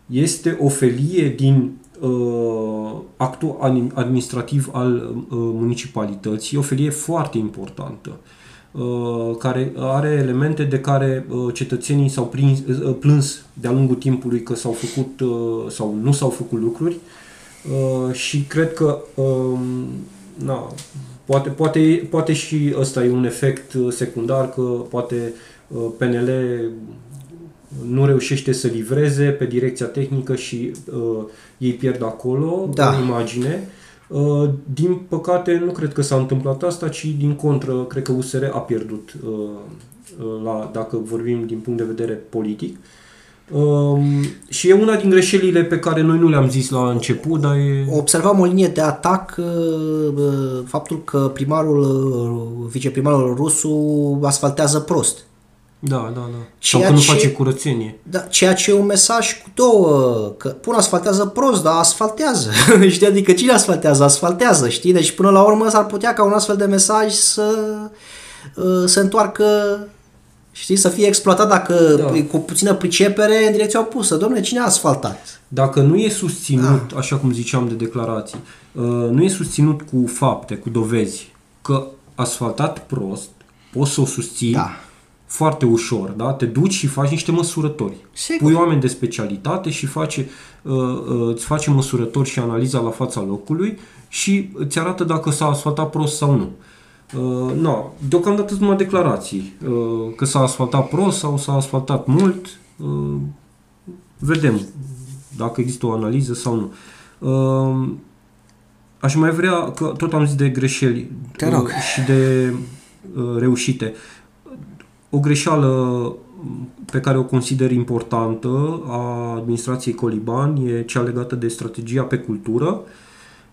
este o felie din uh, actul anim- administrativ al uh, municipalității, o felie foarte importantă uh, care are elemente de care uh, cetățenii s-au prins, uh, plâns de-a lungul timpului că s-au făcut uh, sau nu s-au făcut lucruri. Uh, și cred că um, na, poate, poate, poate și ăsta e un efect uh, secundar că poate uh, PNL nu reușește să livreze pe direcția tehnică și uh, ei pierd acolo Da. în imagine. Uh, din păcate, nu cred că s-a întâmplat asta, ci din contră, cred că USR a pierdut, uh, uh, la, dacă vorbim din punct de vedere politic. Um, și e una din greșelile pe care noi nu le-am zis la început, dar e... Observam o linie de atac, uh, uh, faptul că primarul, uh, viceprimarul rusu asfaltează prost. Da, da, da. Ceea Sau că nu ce- face curățenie. Da, ceea ce e un mesaj cu două, că până asfaltează prost, dar asfaltează. știi? Adică cine asfaltează? Asfaltează, știi? Deci până la urmă s-ar putea ca un astfel de mesaj să uh, se întoarcă Știi, să fie exploatat dacă Da. cu puțină pricepere în direcția opusă. Domnule, cine a asfaltat? Dacă nu e susținut, așa cum ziceam de declarații, uh, nu e susținut cu fapte, cu dovezi, că asfaltat prost, poți să o susții Da. Foarte ușor, da? Te duci și faci niște măsurători. Sigur. Pui oameni de specialitate și face, uh, uh, îți face măsurători și analiza la fața locului și îți arată dacă s-a asfaltat prost sau nu. Uh, no, deocamdată sunt numai declarații. Uh, că s-a asfaltat prost sau s-a asfaltat mult. Uh, vedem dacă există o analiză sau nu. Uh, aș mai vrea, că tot am zis de greșeli Te rog. uh, și de uh, reușite. O greșeală pe care o consider importantă a administrației Coliban e cea legată de strategia pe cultură,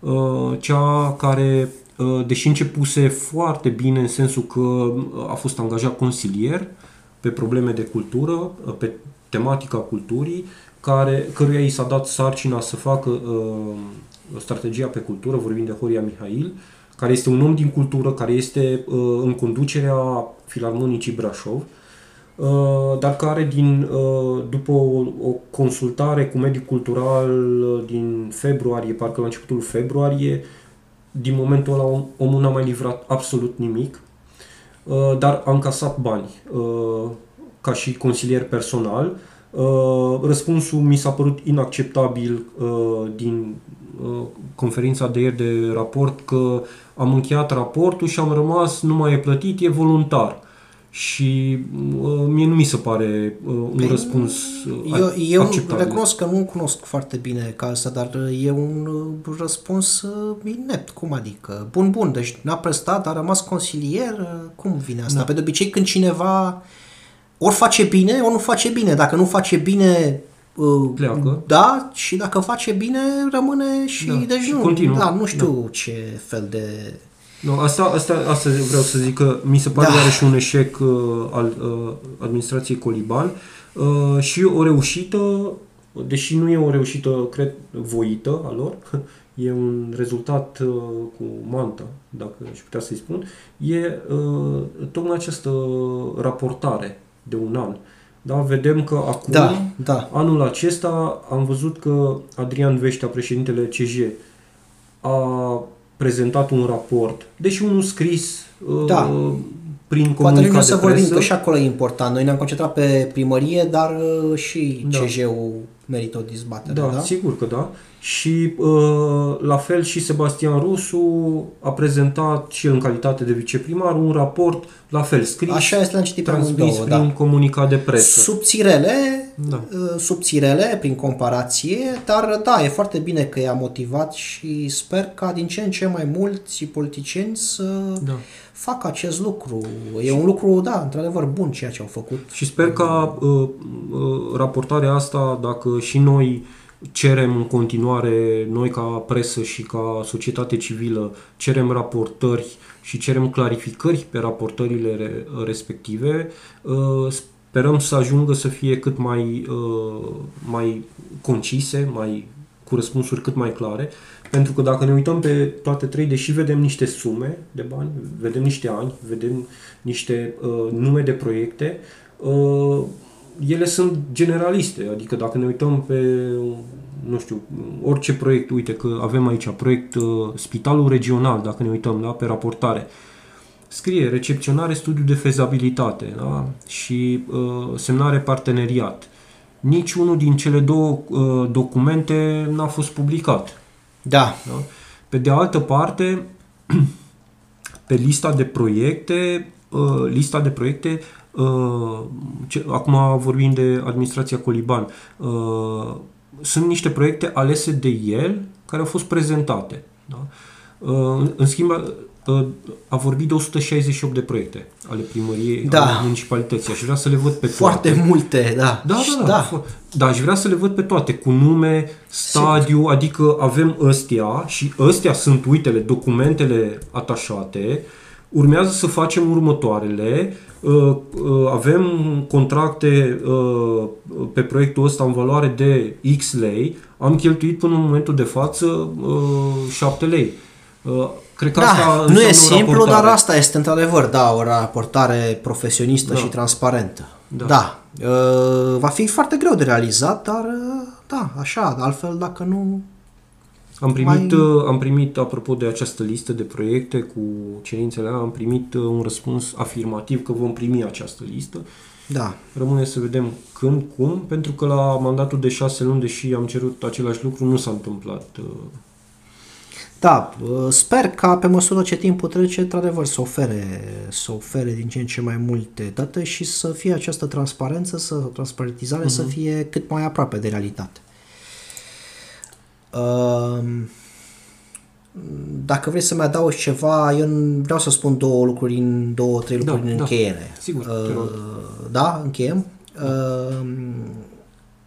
uh, cea care, uh, deși începuse foarte bine în sensul că a fost angajat consilier pe probleme de cultură, uh, pe tematica culturii, care, căruia i s-a dat sarcina să facă uh, strategia pe cultură, vorbim de Horia Mihail, care este un om din cultură, care este uh, în conducerea Filarmonicii Brașov, uh, dar care din, uh, după o, o consultare cu mediul cultural uh, din februarie, parcă la începutul februarie, din momentul ăla om- omul n-a mai livrat absolut nimic, uh, dar a încasat bani uh, ca și consilier personal. Uh, Răspunsul mi s-a părut inacceptabil uh, din uh, conferința de ieri de raport că am încheiat raportul și am rămas, nu mai e plătit, e voluntar. Și uh, mie nu mi se pare uh, un Păi, răspuns uh, Eu, eu acceptabil. recunosc că nu cunosc foarte bine calța, dar e un uh, răspuns uh, inept. Cum adică? Bun, bun, deci n-a prestat, a rămas consilier. uh, Cum vine asta? Da. Pe de obicei când cineva ori face bine, ori nu face bine. Dacă nu face bine, uh, Pleacă. Da, și dacă face bine, rămâne și... Da, deci și nu, continuă. Da, nu știu da. ce fel de... Nu, asta, asta, asta vreau să zic că mi se pare Da. da. iarăși un eșec uh, al uh, administrației Coliban uh, și o reușită, deși nu e o reușită, cred, voită a lor, e un rezultat uh, cu manta, dacă aș putea să-i spun, e uh, tocmai această raportare de un an. Da, vedem că acum, Da, da. anul acesta, am văzut că Adrian Veștea, președintele CJ, a prezentat un raport, deși unul scris Da. uh, prin Poate comunicat nu de să vorbim, presă. că și acolo e important. Noi ne-am concentrat pe primărie, dar uh, și Da. CJ-ul merită o dezbatere, Da, da? sigur că da. Și uh, la fel și Sebastian Rusu a prezentat și el în calitate de viceprimar un raport la fel scris, Așa este, l-am citit pe transmis amândouă, prin da. comunicat de presă. Subțirele, Da. uh, subțirele prin comparație, dar da, e foarte bine că i-a motivat și sper ca din ce în ce mai mulți politicieni să Da. facă acest lucru. E un lucru, da, într-adevăr bun ceea ce au făcut. Și sper ca uh, uh, raportarea asta, dacă și noi cerem în continuare, noi ca presă și ca societate civilă, cerem raportări și cerem clarificări pe raportările re- respective, uh, sperăm să ajungă să fie cât mai, uh, mai concise, mai cu răspunsuri cât mai clare, pentru că dacă ne uităm pe toate trei, deși vedem niște sume de bani, vedem niște ani, vedem niște uh, nume de proiecte, uh, ele sunt generaliste, adică dacă ne uităm pe, nu știu, orice proiect, uite că avem aici proiect uh, Spitalul Regional, dacă ne uităm da, pe raportare, scrie recepționare studiu de fezabilitate da? și uh, semnare parteneriat. Niciunul din cele două uh, documente n-a fost publicat. Da, Da? Pe de altă parte, pe lista de proiecte, uh, lista de proiecte, uh, ce, acum vorbim de administrația Coliban, uh, sunt niște proiecte alese de el care au fost prezentate. Da? Uh, în schimb, uh, a vorbit de 168 de proiecte ale primăriei, Da. ale municipalității. Aș vrea să le văd pe foarte toate. multe, da. Da, da, da. da. Da, aș vrea să le văd pe toate, cu nume, stadiu, adică avem ăstea și ăstea sunt, uitele, documentele atașate, urmează să facem următoarele, uh, uh, avem contracte uh, pe proiectul ăsta în valoare de X lei, am cheltuit până în momentul de față uh, 7 lei. Uh, Cred că asta Da, nu e înseamnă o simplu, raportare. dar asta este într-adevăr, da, o raportare profesionistă Da. și transparentă. Da. da. Uh, va fi foarte greu de realizat, dar uh, da, așa, altfel dacă nu... Am primit, Mai- mai... am primit, apropo de această listă de proiecte cu cerințele alea, am primit uh, un răspuns afirmativ că vom primi această listă. Da, Rămâne să vedem când, cum, pentru că la mandatul de șase luni, deși am cerut același lucru, nu s-a întâmplat. uh, da, uh, sper ca pe măsură ce timpul trece, într-adevăr, să ofere, să ofere din ce în ce mai multe date și să fie această transparență, să, transparentizare uh-huh. să fie cât mai aproape de realitate. Uh, Dacă vrei să-mi adaugi ceva, eu vreau să spun două lucruri, în două, trei lucruri Da, în da. încheiere. Sigur, te Uh, rog. da, încheiem. Uh,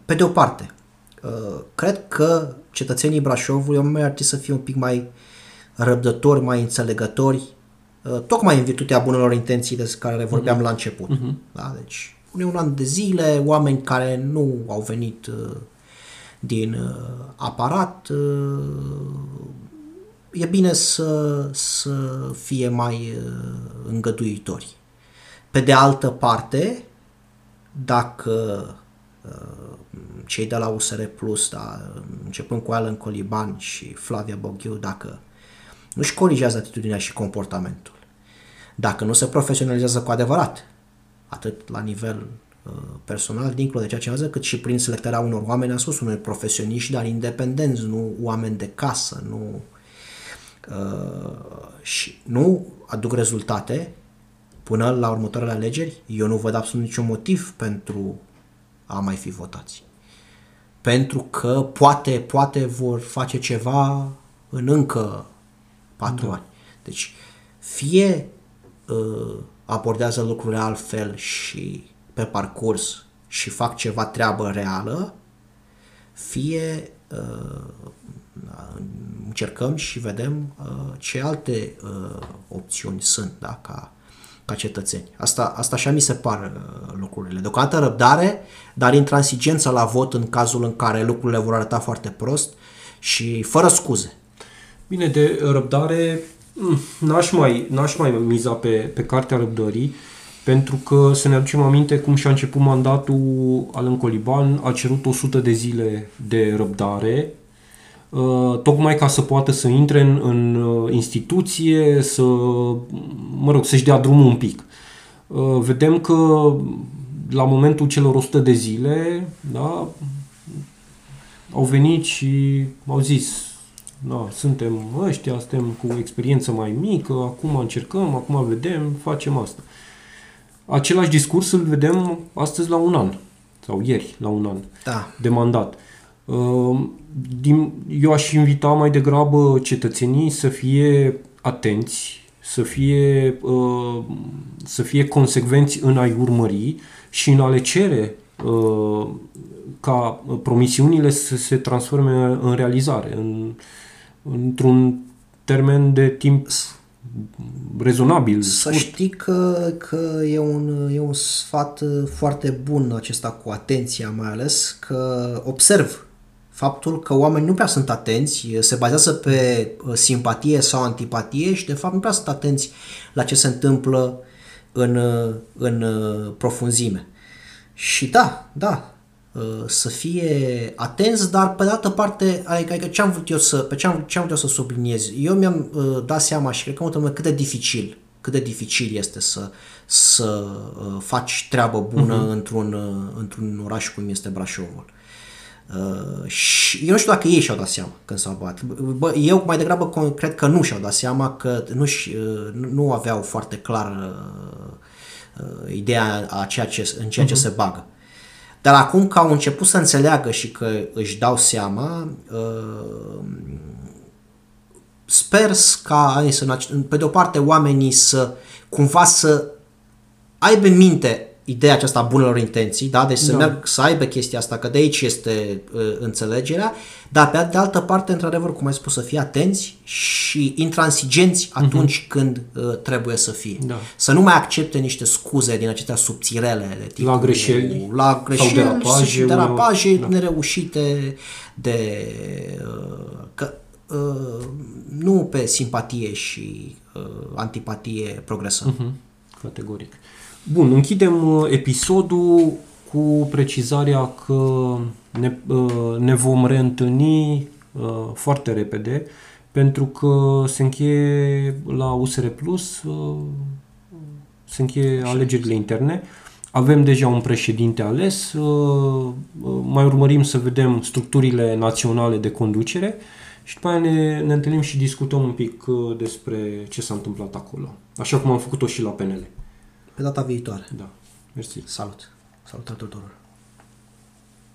pe de o parte, uh, cred că cetățenii Brașovului mai ar trebui să fie un pic mai răbdători, mai înțelegători, uh, tocmai în virtutea bunelor intenții de care le vorbeam la început. Da? Deci, pune un an de zile, oameni care nu au venit uh, din uh, aparat, uh, e bine să, să fie mai uh, îngăduitori. Pe de altă parte, dacă uh, cei de la USR Plus, da, începând cu Alan Coliban și Flavia Boghiu, dacă nu-și corigează atitudinea și comportamentul, dacă nu se profesionalizează cu adevărat, atât la nivel uh, personal, dincolo de ceea ce înseamnă, cât și prin selectarea unor oameni, am spus, unor profesioniști, dar independenți, nu oameni de casă, nu uh, și nu aduc rezultate până la următoarele alegeri, eu nu văd absolut niciun motiv pentru a mai fi votați. Pentru că poate, poate vor face ceva în încă patru da. ani. Deci, fie uh, abordează lucrurile altfel și pe parcurs și fac ceva treabă reală, fie uh, încercăm și vedem uh, ce alte uh, opțiuni sunt da, ca, ca cetățeni. Asta, asta așa mi se par uh, lucrurile. Deocamdată răbdare, dar intransigență la vot în cazul în care lucrurile vor arăta foarte prost și fără scuze. Bine, de răbdare mm, n-aș mai, n-aș mai miza pe, pe cartea răbdării, pentru că să ne aducem aminte cum și-a început mandatul Alan Coliban, a cerut 100 de zile de răbdare, uh, tocmai ca să poată să intre în, în uh, instituție, să, mă rog, să-și dea drumul un pic. Uh, Vedem că la momentul celor 100 de zile, da, au venit și au zis da, suntem ăștia, suntem cu experiență mai mică, acum încercăm, acum vedem, facem asta. Același discurs îl vedem astăzi la un an, sau ieri la un an Da. de mandat. Uh, din- Eu aș invita mai degrabă cetățenii să fie atenți, să fie, uh, să fie consecvenți în a-i urmări și în a le cere uh, ca promisiunile să se transforme în realizare, în, într-un termen de timp rezonabil. Să scurt. știi că, că e, un, e un sfat uh, foarte bun acesta cu atenția mai ales, că observ faptul că oamenii nu prea sunt atenți, se bazează pe uh, simpatie sau antipatie și de fapt nu prea sunt atenți la ce se întâmplă în, uh, în uh, profunzime. Și da, da, uh, să fie atenți, dar pe de altă parte, adică, adică ce am vrut eu să, pe ce am, ce am vrut eu să subliniez? Eu mi-am uh, dat seama și cred că multă lume cât de dificil, cât de dificil este să, să uh, faci treabă bună uh-huh. într-un, uh, într-un oraș cum este Brașovul. Uh, și eu nu știu dacă ei și-au dat seama când s-au bat. Bă, eu mai degrabă con- cred că nu și-au dat seama, că nu, și, uh, nu- nu aveau foarte clar uh, uh, ideea a ceea ce, în ceea ce se bagă. Dar acum că au început să înțeleagă și că își dau seama, uh, sper ca, să, pe de o parte, oamenii să cumva să aibă în minte ideea aceasta a bunelor intenții, da? deci să, Da. merg, să aibă chestia asta, că de aici este uh, înțelegerea, dar pe de altă parte, într-adevăr, cum ai spus, să fie atenți și intransigenți atunci când uh, trebuie să fie. Da. Să nu mai accepte niște scuze din acestea subțirele de tipul, La greșeli la greșeli derapaje sau derapaje uneori, da. nereușite de uh, că uh, nu pe simpatie și uh, antipatie progresăm. Mhm, Categoric. Bun, închidem uh, episodul cu precizarea că ne, uh, ne vom reîntâlni uh, foarte repede pentru că se încheie la USR Plus uh, se încheie alegerile interne. Avem deja un președinte ales, uh, uh, mai urmărim să vedem structurile naționale de conducere și după aia ne, ne întâlnim și discutăm un pic uh, despre ce s-a întâmplat acolo, așa cum am făcut-o și la PNL. Pe data viitoare. Da, mersi. Salut! Salutare tuturor!